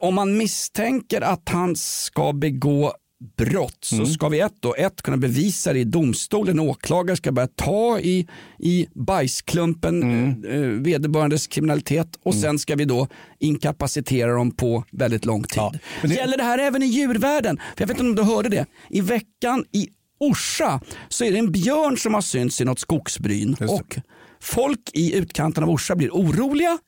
om man misstänker att han ska begå brott Mm. så ska vi ett, då, ett kunna bevisa det i domstolen. Åklagare ska börja ta i, i bajsklumpen Mm. eh, vederbörandes kriminalitet och sen ska vi då inkapacitera dem på väldigt lång tid. Ja, det- Gäller det här även i djurvärlden? För jag vet inte om du hörde det. I veckan i Orsa så är det en björn som har synts i något skogsbryn. Och folk i utkanten av Orsa blir oroliga.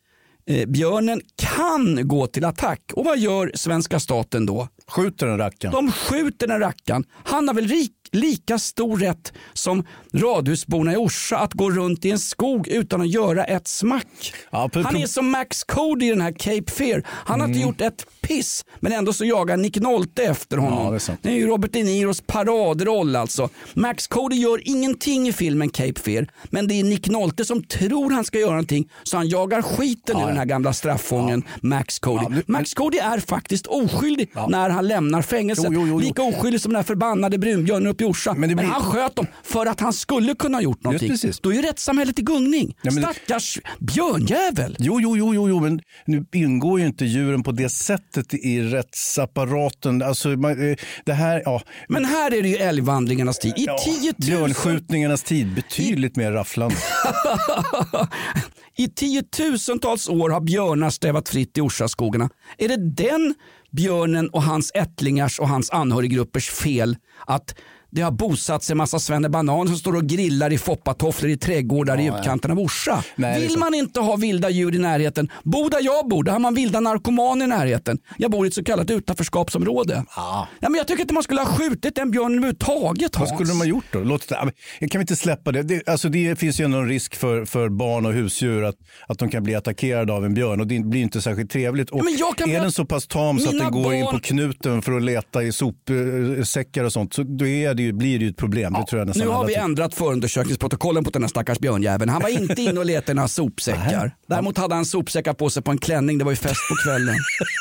Eh, björnen kan gå till attack. Och vad gör svenska staten då? Skjuter den rackaren. De skjuter den rackaren. Han har väl rik, lika stor rätt som radhusborna i Orsa att gå runt i en skog utan att göra ett smack. Ja, Han är som Max Cody i den här Cape Fear. Han har inte gjort ett piss men ändå så jagar Nick Nolte efter honom. Mm. Ja, det är sant. det är ju Robert De Niros paradroll alltså. Max Cody gör ingenting i filmen Cape Fear men det är Nick Nolte som tror han ska göra någonting så han jagar skiten ur den här gamla straffången Max Cody. Ja, men- Max Cody är faktiskt oskyldig när han lämnar fängelset. Jo, jo, jo. Lika oskyldig som den här förbannade brunbjörnen uppe i Orsa. Men Men, blir- han sköt dem för att han skulle kunna ha gjort någonting. precis. Då är ju rättssamhället i gungning. Ja, men- Stackars björnjävel. Jo, jo, jo, jo, jo, men nu ingår ju inte djuren på det sättet i rättsapparaten. Alltså, man, eh, det här, ja. Men här är det ju älgvandringarnas tid. I ja, 10 000 Björnskjutningarnas tid, betydligt mer rafflande. I tiotusentals år har björnar strävat fritt i Orsaskogarna. Är det den björnen och hans ättlingars och hans anhöriggruppers fel att det har bosatt sig en massa svennebanan som står och grillar i foppatofflor i trädgårdar i utkanten av Orsa. Nej, Vill man inte ha vilda djur i närheten, bo där jag bor, där har man vilda narkomaner i närheten. Jag bor i ett så kallat utanförskapsområde. Ja. men jag tycker inte man skulle ha skjutit en björn överhuvudtaget Vad skulle de ha gjort då? Låt, ja, kan vi inte släppa det? Det, alltså det finns ju ändå en risk för, för barn och husdjur att, att de kan bli attackerade av en björn och det blir inte särskilt trevligt. Och Ja, är den så pass tam så att den går in barn- på knuten för att leta i sopsäckar och sånt så då är det blir det ju ett problem. det tror jag Nu har vi ändrat förundersökningsprotokollen på den här stackars björnjäveln. Han var inte inne och letade i några sopsäckar. Däremot hade han sopsäckar på sig på en klänning. Det var ju fest på kvällen.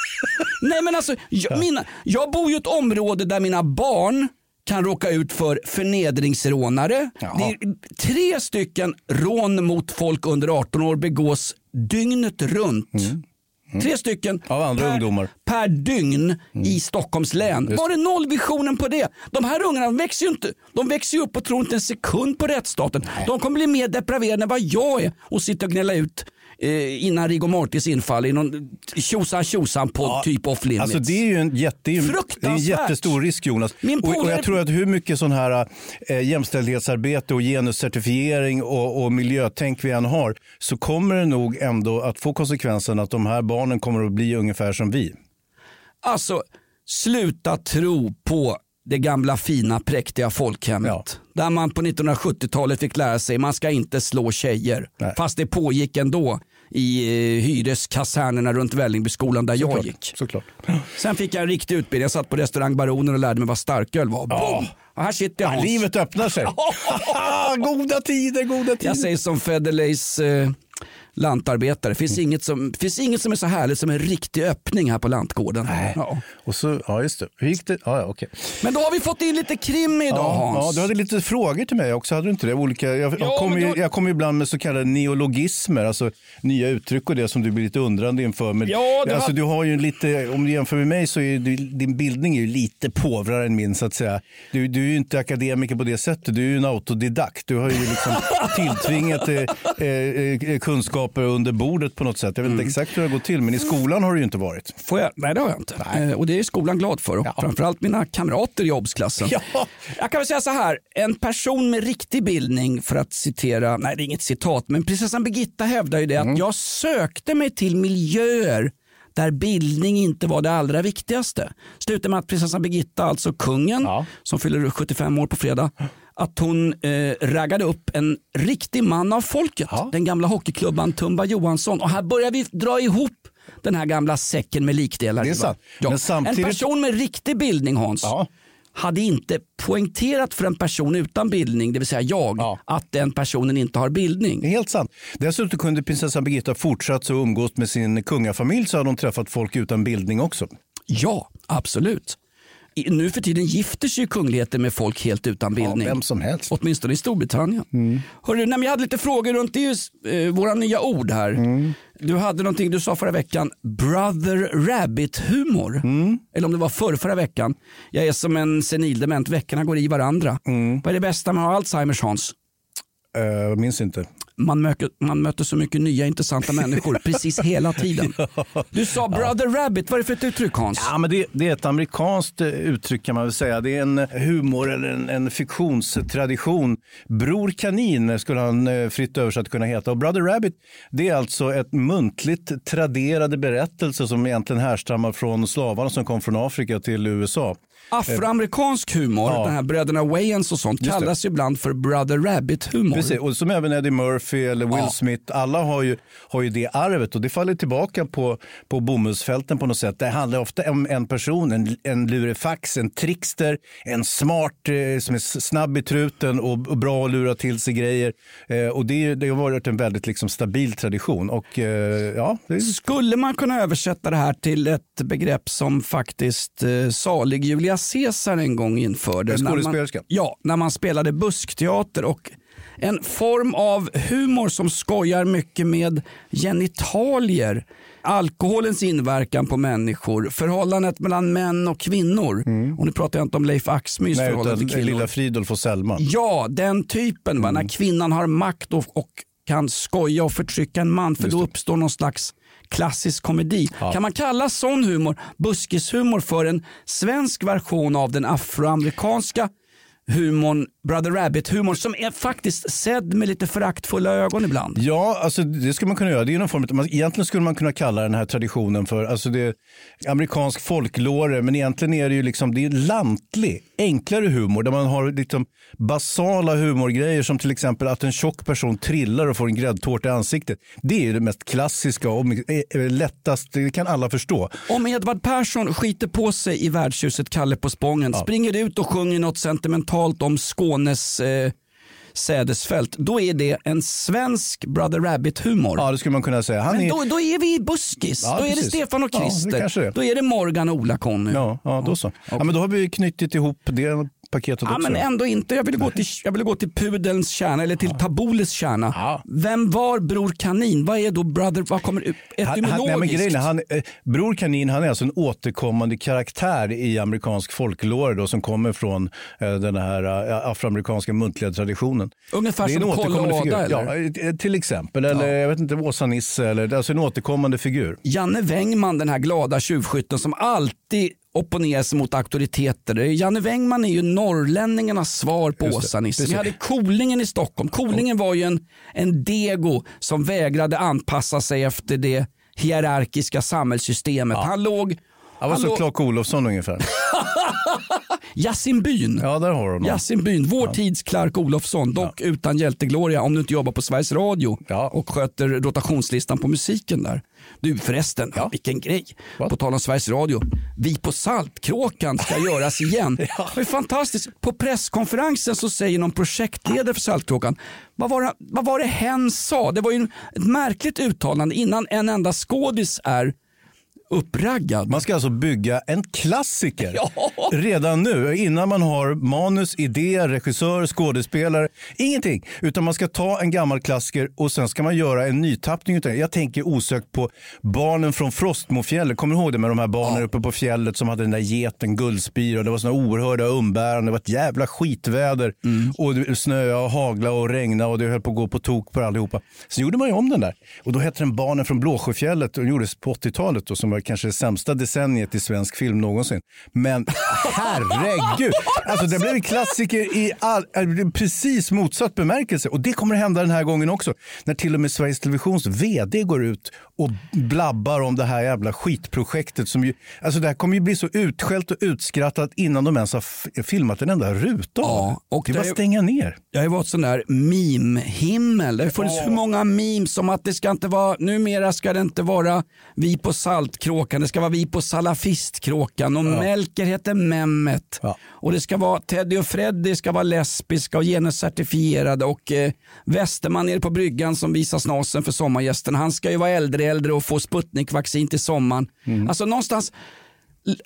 Nej men alltså, jag, mina, jag bor ju i ett område där mina barn kan råka ut för förnedringsrånare. Det är tre stycken rån mot folk under 18 år begås dygnet runt. Tre stycken Mm. Av andra per, ungdomar. Mm. per dygn i Stockholms län. Var är nollvisionen på det? De här ungarna växer ju inte. De växer upp och tror inte en sekund på rättsstaten. De kommer bli mer depraverade än vad jag är och sitta och gnälla ut eh, innan Rigor Mortis infall i någon tjosan tjosan på typ off limits. Alltså det är ju en, jätte, det är ju en- jättestor risk Jonas. Min och, och jag tror att hur mycket sån här eh, jämställdhetsarbete och genuscertifiering och, och miljötänk vi än har så kommer det nog ändå att få konsekvensen att de här barnen kommer att bli ungefär som vi. Alltså, sluta tro på det gamla fina präktiga folkhemmet. Där man på 1970-talet fick lära sig man ska inte slå tjejer. Fast det pågick ändå i eh, hyreskasernerna runt Vällingbyskolan där jag Såklart, gick. Såklart. Sen fick jag en riktig utbildning. Jag satt på restaurang Baronen och lärde mig vad starköl var. Boom! Och här sitter jag Hans. Livet öppnar sig. goda tider, goda tider. Jag säger som Federleys eh, lantarbetare. finns, Mm. inget som, finns inget som är så härligt som en riktig öppning här på lantgården. Ja. Och så, ja just det. Hur gick det? Ja, ja, okej. Men då har vi fått in lite krim idag Ja, Hans. ja, du hade lite frågor till mig också, hade du inte det? Olika, jag, Ja, jag kommer ju, då- jag ju ibland med så kallade neologismer, alltså nya uttryck och det som du blir lite undrande inför. Men, Ja, det alltså, har- du har ju lite, om du jämför med mig så är du, din bildning är ju lite påvrare än min så att säga. Du, du är ju inte akademiker på det sättet, du är ju en autodidakt. Du har ju liksom tilltvingat eh, eh, kunskaper under bordet på något sätt. Jag vet Mm. inte exakt hur det har gått till, men i skolan har du ju inte varit. Får jag? Nej det har jag inte. Eh, och det är skolan glad för. Och Framförallt mina kamrater i obsklassen. Ja. Jag kan väl säga så här. En person med riktig bildning för att citera, nej det är inget citat, men prinsessan Birgitta hävdar ju det Mm. att jag sökte mig till miljöer där bildning inte var det allra viktigaste. Slutar med att prinsessan Birgitta, alltså kungen, som fyller 75 år på fredag, att hon eh, raggade upp en riktig man av folket. Den gamla hockeyklubban Tumba Johansson. Och här börjar vi dra ihop den här gamla säcken med likdelar. Det är sant. Ja. Samtidigt- En person med riktig bildning Hans, hade inte poängterat för en person utan bildning, det vill säga jag, att den personen inte har bildning. Det är helt sant. Dessutom kunde prinsessan Birgitta fortsatt så umgås med sin kungafamilj så hade hon träffat folk utan bildning också. Ja, absolut. Nu för tiden gifter sig kungligheter med folk helt utan bildning. vem som helst. Åtminstone i Storbritannien. Hörru, nej, jag hade lite frågor runt det, är ju, eh, våra nya ord här. Du hade någonting du sa förra veckan, brother rabbit-humor. Eller om det var förra, förra veckan. Jag är som en senildement, veckorna går i varandra. Vad är det bästa med att ha Alzheimers Hans? Jag minns inte. Man möter, man möter så mycket nya intressanta människor precis hela tiden. Du sa brother rabbit, vad är det för ett uttryck Hans? Ja, men det, det är ett amerikanskt eh, uttryck kan man väl säga. Det är en humor eller en, en fiktionstradition. Bror kanin skulle han eh, fritt översatt kunna heta. Och Brother Rabbit det är alltså ett muntligt traderade berättelse som egentligen härstammar från slavarna som kom från Afrika till USA. Afroamerikansk humor, Ja. den här bröderna Wayans och sånt, Just det. kallas ju ibland för brother rabbit-humor. Precis, och som även Eddie Murphy eller Will Ja. Smith, alla har ju, har ju det arvet och det faller tillbaka på, på bomullsfälten på något sätt. Det handlar ofta om en person, en, en lurefax, en trickster, en smart eh, som är snabb i truten och, och bra att lura till sig grejer. Eh, och det, det har varit en väldigt liksom, stabil tradition. Och, eh, ja, det. Skulle man kunna översätta det här till ett begrepp som faktiskt eh, salig Julia Caesar en gång införde? Skådespelerska? Ja, när man spelade buskteater och en form av humor som skojar mycket med genitalier, alkoholens inverkan på människor, förhållandet mellan män och kvinnor. Och nu pratar jag inte om Leif Axmyrs Nej, förhållande till kvinnor. Lilla Fridolf och Selma. Ja, den typen. Va? När kvinnan har makt och, och kan skoja och förtrycka en man. För då uppstår någon slags klassisk komedi. Kan man kalla sån humor, buskishumor, för en svensk version av den afroamerikanska humorn, Brother Rabbit-humorn som är faktiskt sedd med lite föraktfulla ögon ibland. Ja, alltså det skulle man kunna göra. Det är någon form av, egentligen skulle man kunna kalla den här traditionen för alltså det är amerikansk folklore, men egentligen är det ju liksom, det är lantlig, enklare humor där man har liksom basala humorgrejer som till exempel att en tjock person trillar och får en gräddtårta i ansiktet. Det är det mest klassiska och eh, eh, lättast, det kan alla förstå. Om Edvard Persson skiter på sig i värdshuset Kalle på Spången, springer ut och sjunger något sentimentalt om Skånes eh, sädesfält, då är det en svensk Brother Rabbit-humor. Ja, det skulle man kunna säga. Han Men är... då, då är vi i buskis. Ja, då är det precis. Stefan och Ja, det Christer. kanske det är. då är det Morgan och Ola-Conny. Ja, ja, då så. Ja, men då har vi knutit ihop det paketet Ja, också. men ändå inte. Jag ville, gå till, jag ville gå till pudelns kärna, eller till Taboles kärna. Vem var Bror Kanin? Vad är då Brother, vad kommer ut? Han, han, Etymologiskt? nej, men grejen är, han, eh, Bror Kanin han är alltså en återkommande karaktär i amerikansk folklore då, som kommer från eh, den här eh, afroamerikanska muntliga traditionen. Ungefär Det är en som Kolle och. Ada? Ja, eh, till exempel. Eller jag vet inte, Åsa-Nisse. Alltså en återkommande figur. Janne Wängman, den här glada tjuvskytten som alltid opponerar sig mot auktoriteter. Janne Wängman är ju norrlänningarnas svar på Åsa-Nisse. Vi hade Kolingen i Stockholm. Kolingen var ju en, en dego som vägrade anpassa sig efter det hierarkiska samhällssystemet. Han låg... Han var han låg- Clark Olofsson ungefär. Yasin Byn. Ja, där har du. Yasin Byn, vår tids Clark Olofsson, dock utan hjältegloria om du inte jobbar på Sveriges Radio och sköter rotationslistan på musiken där. Du förresten, vilken grej. På tal om Sveriges Radio, Vi på Saltkråkan ska göras igen. Det är fantastiskt. På presskonferensen så säger någon projektledare för Saltkråkan, vad var, det, vad var det hen sa? Det var ju ett märkligt uttalande innan en enda skådis är uppraggad. Man ska alltså bygga en klassiker redan nu innan man har manus, idé, regissör, skådespelare. Ingenting. Utan man ska ta en gammal klassiker och sen ska man göra en nytappning. Utav. Jag tänker osökt på barnen från Frostmofjället. Kommer du ihåg det med de här barnen uppe på fjället som hade den där geten, guldspira. Det var såna oerhörda umbäranden. Det var ett jävla skitväder. Och det snöade och hagla och regna och det höll på att gå på tok på allihopa. Så gjorde man ju om den där. Och då hette den Barnen från Blåsjöfjället och gjordes på 80-talet då, som var kanske det sämsta decenniet i svensk film någonsin. Men herregud, alltså det blev en klassiker i all, äh, precis motsatt bemärkelse. Och det kommer att hända den här gången också. När till och med Sveriges Televisions vd går ut och blabbar om det här jävla skitprojektet. Som ju, alltså det här kommer ju bli så utskällt och utskrattat innan de ens har filmat en enda ruta. Ja, och det är bara att stänga ner. Jag har ju varit sån där meme-himmel. Det har funnits hur många memes som att det ska inte vara, numera ska det inte vara vi på Saltkråkan, det ska vara vi på Salafistkråkan och Melker heter Mehmet. Och det ska vara Teddy och Freddy ska vara lesbiska och genuscertifierade och eh, Westerman nere på bryggan som visar snasen för sommargästen, han ska ju vara äldre äldre och få Sputnik-vaccin till sommaren. Alltså någonstans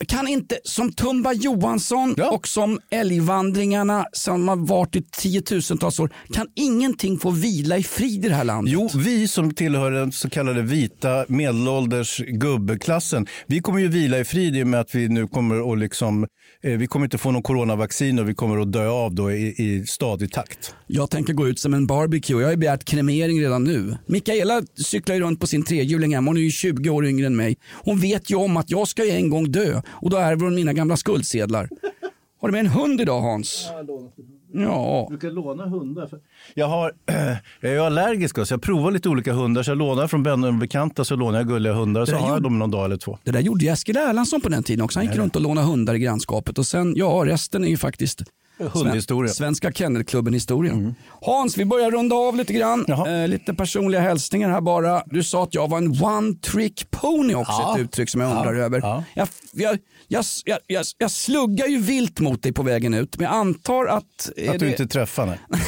kan inte, som Tumba Johansson och som älgvandringarna som har varit i tiotusentals år, kan ingenting få vila i frid i det här landet? Jo, vi som tillhör den så kallade vita medelålders gubbklassen, vi kommer ju vila i frid i och med att vi nu kommer att liksom, vi kommer inte få någon coronavaccin och vi kommer att dö av då i, i stadig takt. Jag tänker gå ut som en barbecue. Jag har ju begärt kremering redan nu. Mikaela cyklar ju runt på sin trehjuling hemma. Hon är ju 20 år yngre än mig. Hon vet ju om att jag ska ju en gång dö och då ärver hon mina gamla skuldsedlar. Har du med en hund idag Hans? Ja. Du kan låna hundar. Jag, har, jag är allergisk så jag provar lite olika hundar. Så jag lånar från vänner och bekanta så lånar jag gulliga hundar. Så har jag dem någon dag eller två. Det där gjorde Eskil Erlandsson på den tiden också. Han gick runt och lånade hundar i grannskapet och sen, ja resten är ju faktiskt Hundhistoria. Sven- Svenska Kennelklubben historia. Hans, vi börjar runda av lite grann. Eh, lite personliga hälsningar här bara. Du sa att jag var en one trick pony också, Ja. ett uttryck som jag Ja. undrar över. Ja. Jag, jag, jag, jag, jag, jag sluggar ju vilt mot dig på vägen ut, men jag antar att... Att du det- inte träffar nej.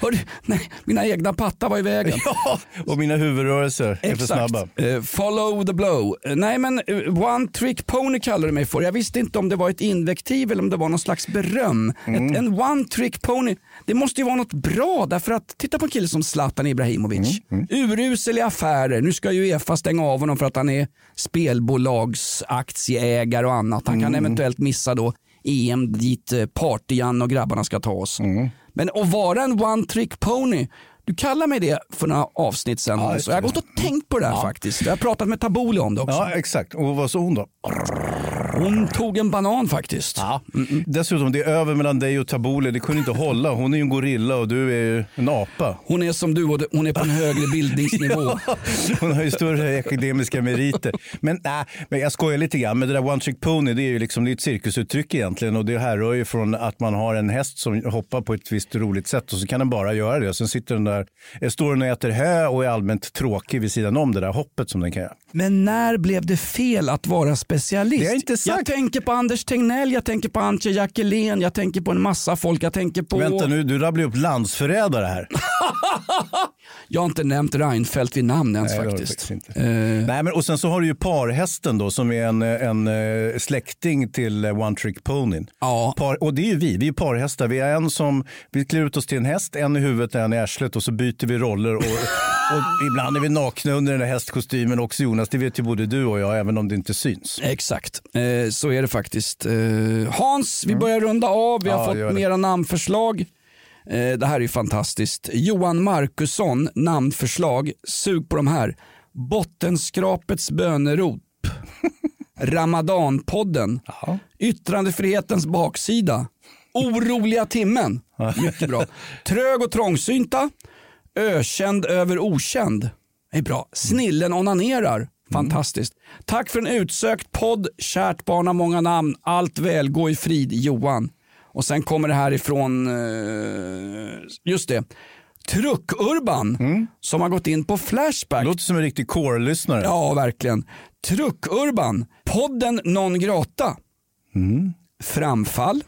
Hörru, nej, mina egna pattar var i vägen. Ja, och mina huvudrörelser är för snabba. Eh, follow the blow. Eh, nej men eh, one trick pony kallar du mig för. Jag visste inte om det var ett invektiv eller om det var någon slags beröm. Mm. Ett, en one trick pony, det måste ju vara något bra därför att titta på en kille som Zlatan Ibrahimovic. Mm, Urusel i affärer. Nu ska ju Uefa stänga av honom för att han är spelbolagsaktieägare och annat. Han kan Mm. eventuellt missa då EM dit eh, Party-Jan och grabbarna ska ta oss. Mm. Men att vara en one trick pony, du kallar mig det för några avsnitt sen. Ja, så jag har gått och tänkt på det här faktiskt. Jag har pratat med Taboli om det också. Ja, exakt. Och vad sa hon då? Hon tog en banan faktiskt. Ja. Dessutom, det är över mellan dig och Taboli. Det kunde inte hålla. Hon är ju en gorilla och du är ju en apa. Hon är som du och hon är på en högre bildningsnivå. Hon har ju större akademiska meriter. Men, nej, men jag skojar lite grann. Men det där one trick pony det är ju liksom, det är ett cirkusuttryck egentligen. Och det härrör ju från att man har en häst som hoppar på ett visst roligt sätt och så kan den bara göra det. Och sen sitter den där, står den och äter hö och är allmänt tråkig vid sidan om det där hoppet som den kan göra. Men när blev det fel att vara specialist? Det jag inte sagt. Jag tänker på Anders Tegnell, jag tänker på Antje Jackelén, jag tänker på en massa folk. Jag tänker på... Vänta nu, du rabblar upp landsförrädare här. Jag har inte nämnt Reinfeldt vid namn ens Nej, faktiskt. Eh, Nej, men, och sen så har du ju parhästen då som är en, en eh, släkting till eh, One Trick Ponyn. ja. Par, och det är ju vi, vi är parhästar. Vi är en som, vi klär ut oss till en häst, en i huvudet och en i arslet och så byter vi roller. Och, och ibland är vi nakna under den där hästkostymen också Jonas, det vet ju både du och jag även om det inte syns. Exakt, eh, så är det faktiskt. Eh, Hans, vi börjar runda av. Vi har Mm. Ja, fått mera namnförslag. Eh, det här är fantastiskt. Johan Markusson, namnförslag. Sug på de här. Bottenskrapets bönerop. Ramadanpodden. Yttrandefrihetens baksida. Oroliga timmen. Mycket bra. Trög och trångsynta. Ökänd över okänd. Det är bra. Snillen onanerar. Fantastiskt. Tack för en utsökt podd. Kärt barn har många namn. Allt väl, gå i frid Johan. Och sen kommer det här ifrån, eh, just det, Truck-Urban som har gått in på Flashback. Låter som en riktig core-lyssnare. Ja, verkligen. Truck-Urban, podden non grata. Framfall,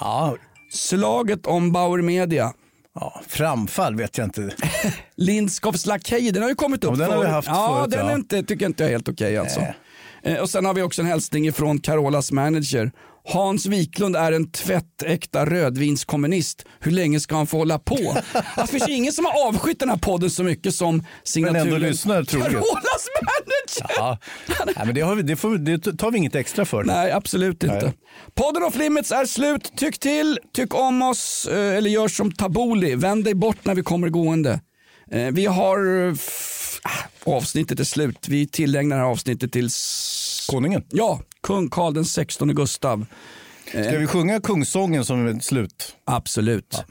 Ja, slaget om Bauer Media. Ja, framfall vet jag inte. Lindskows lakej, den har ju kommit upp Ja, den har vi förut. haft ja, förut, den ja. inte, tycker inte jag är helt okej alltså. Eh, Och sen har vi också en hälsning från Carolas manager. Hans Wiklund är en tvättäkta rödvinskommunist. Hur länge ska han få hålla på? Alltså, det finns ingen som har avskytt den här podden så mycket som signaturen. Carolas manager. Ja. Nej, men det, har vi, det, får, det tar vi inget extra för. Nej, absolut inte. Nej. Podden of Limits är slut. Tyck till, tyck om oss eh, eller gör som Taboli. Vänd dig bort när vi kommer gående. Eh, Vi har... eh, ah, Avsnittet är slut. Vi tillägnar det här avsnittet till... Konungen. Ja, kung Karl den 16 Gustav. Ska vi sjunga kungssången som ett slut? Absolut.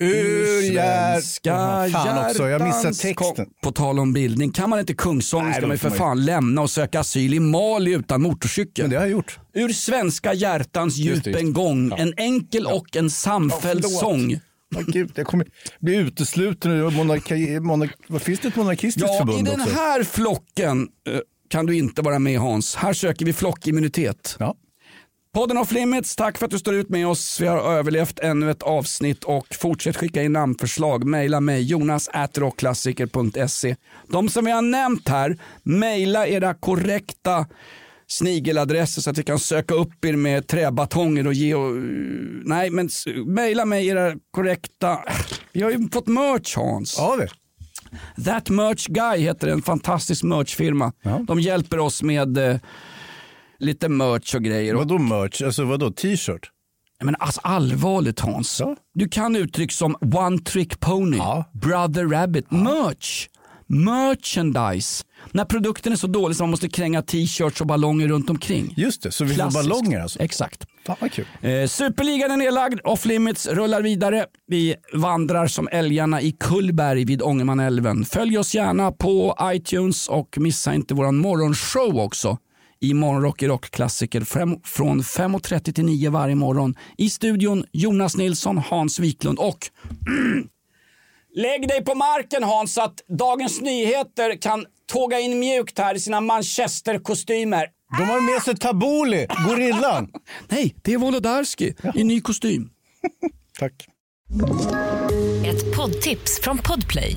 Ur. Svenska Fan också, jag hjärtans texten. På tal om bildning, kan man inte kungsång Nej, ska man ju för fan lämna och söka asyl i Mali utan motorcykel. Men det har jag gjort. Ur svenska hjärtans djup Just det, just en gång, enkel och en samfälld Ja, sång. Åh, Gud, jag kommer bli utesluten ur monarki, monark, Finns det ett monarkistiskt Ja, i förbund den också? här flocken eh, kan du inte vara med Hans. Här söker vi flockimmunitet. Ja. Podden of Limits, tack för att du står ut med oss. Vi har överlevt ännu ett avsnitt och fortsätt skicka in namnförslag. Maila mig jonas.rockklassiker.se. De som vi har nämnt här, maila era korrekta snigeladresser så att vi kan söka upp er med träbatonger och ge och, Nej, men maila mig era korrekta... Vi har ju fått merch Hans. Ja, det. That Merch Guy heter en fantastisk merchfirma. De hjälper oss med eh, lite merch och grejer. Och, Vadå merch? Alltså vadå t-shirt? men alltså allvarligt Hans. Ja. Du kan uttryck som One Trick Pony, Ja. Brother Rabbit, merch, merchandise. När produkten är så dålig så man måste kränga t-shirts och ballonger runt omkring. Just det, så vi får ballonger alltså? Exakt. Fan vad kul. Eh, Superligan är nedlagd, Off Limits rullar vidare. Vi vandrar som älgarna i Kullberg vid Ångermanälven. Följ oss gärna på iTunes och missa inte våran morgonshow också. I Morgonrock i Rockklassiker från 5.30 till 9 varje morgon. I studion Jonas Nilsson, Hans Wiklund och Lägg dig på marken Hans så att Dagens Nyheter kan tåga in mjukt här i sina manchesterkostymer. De har med sig Taboli, gorillan. Nej, det är Wolodarski i ny kostym. Tack. Ett poddtips från Podplay.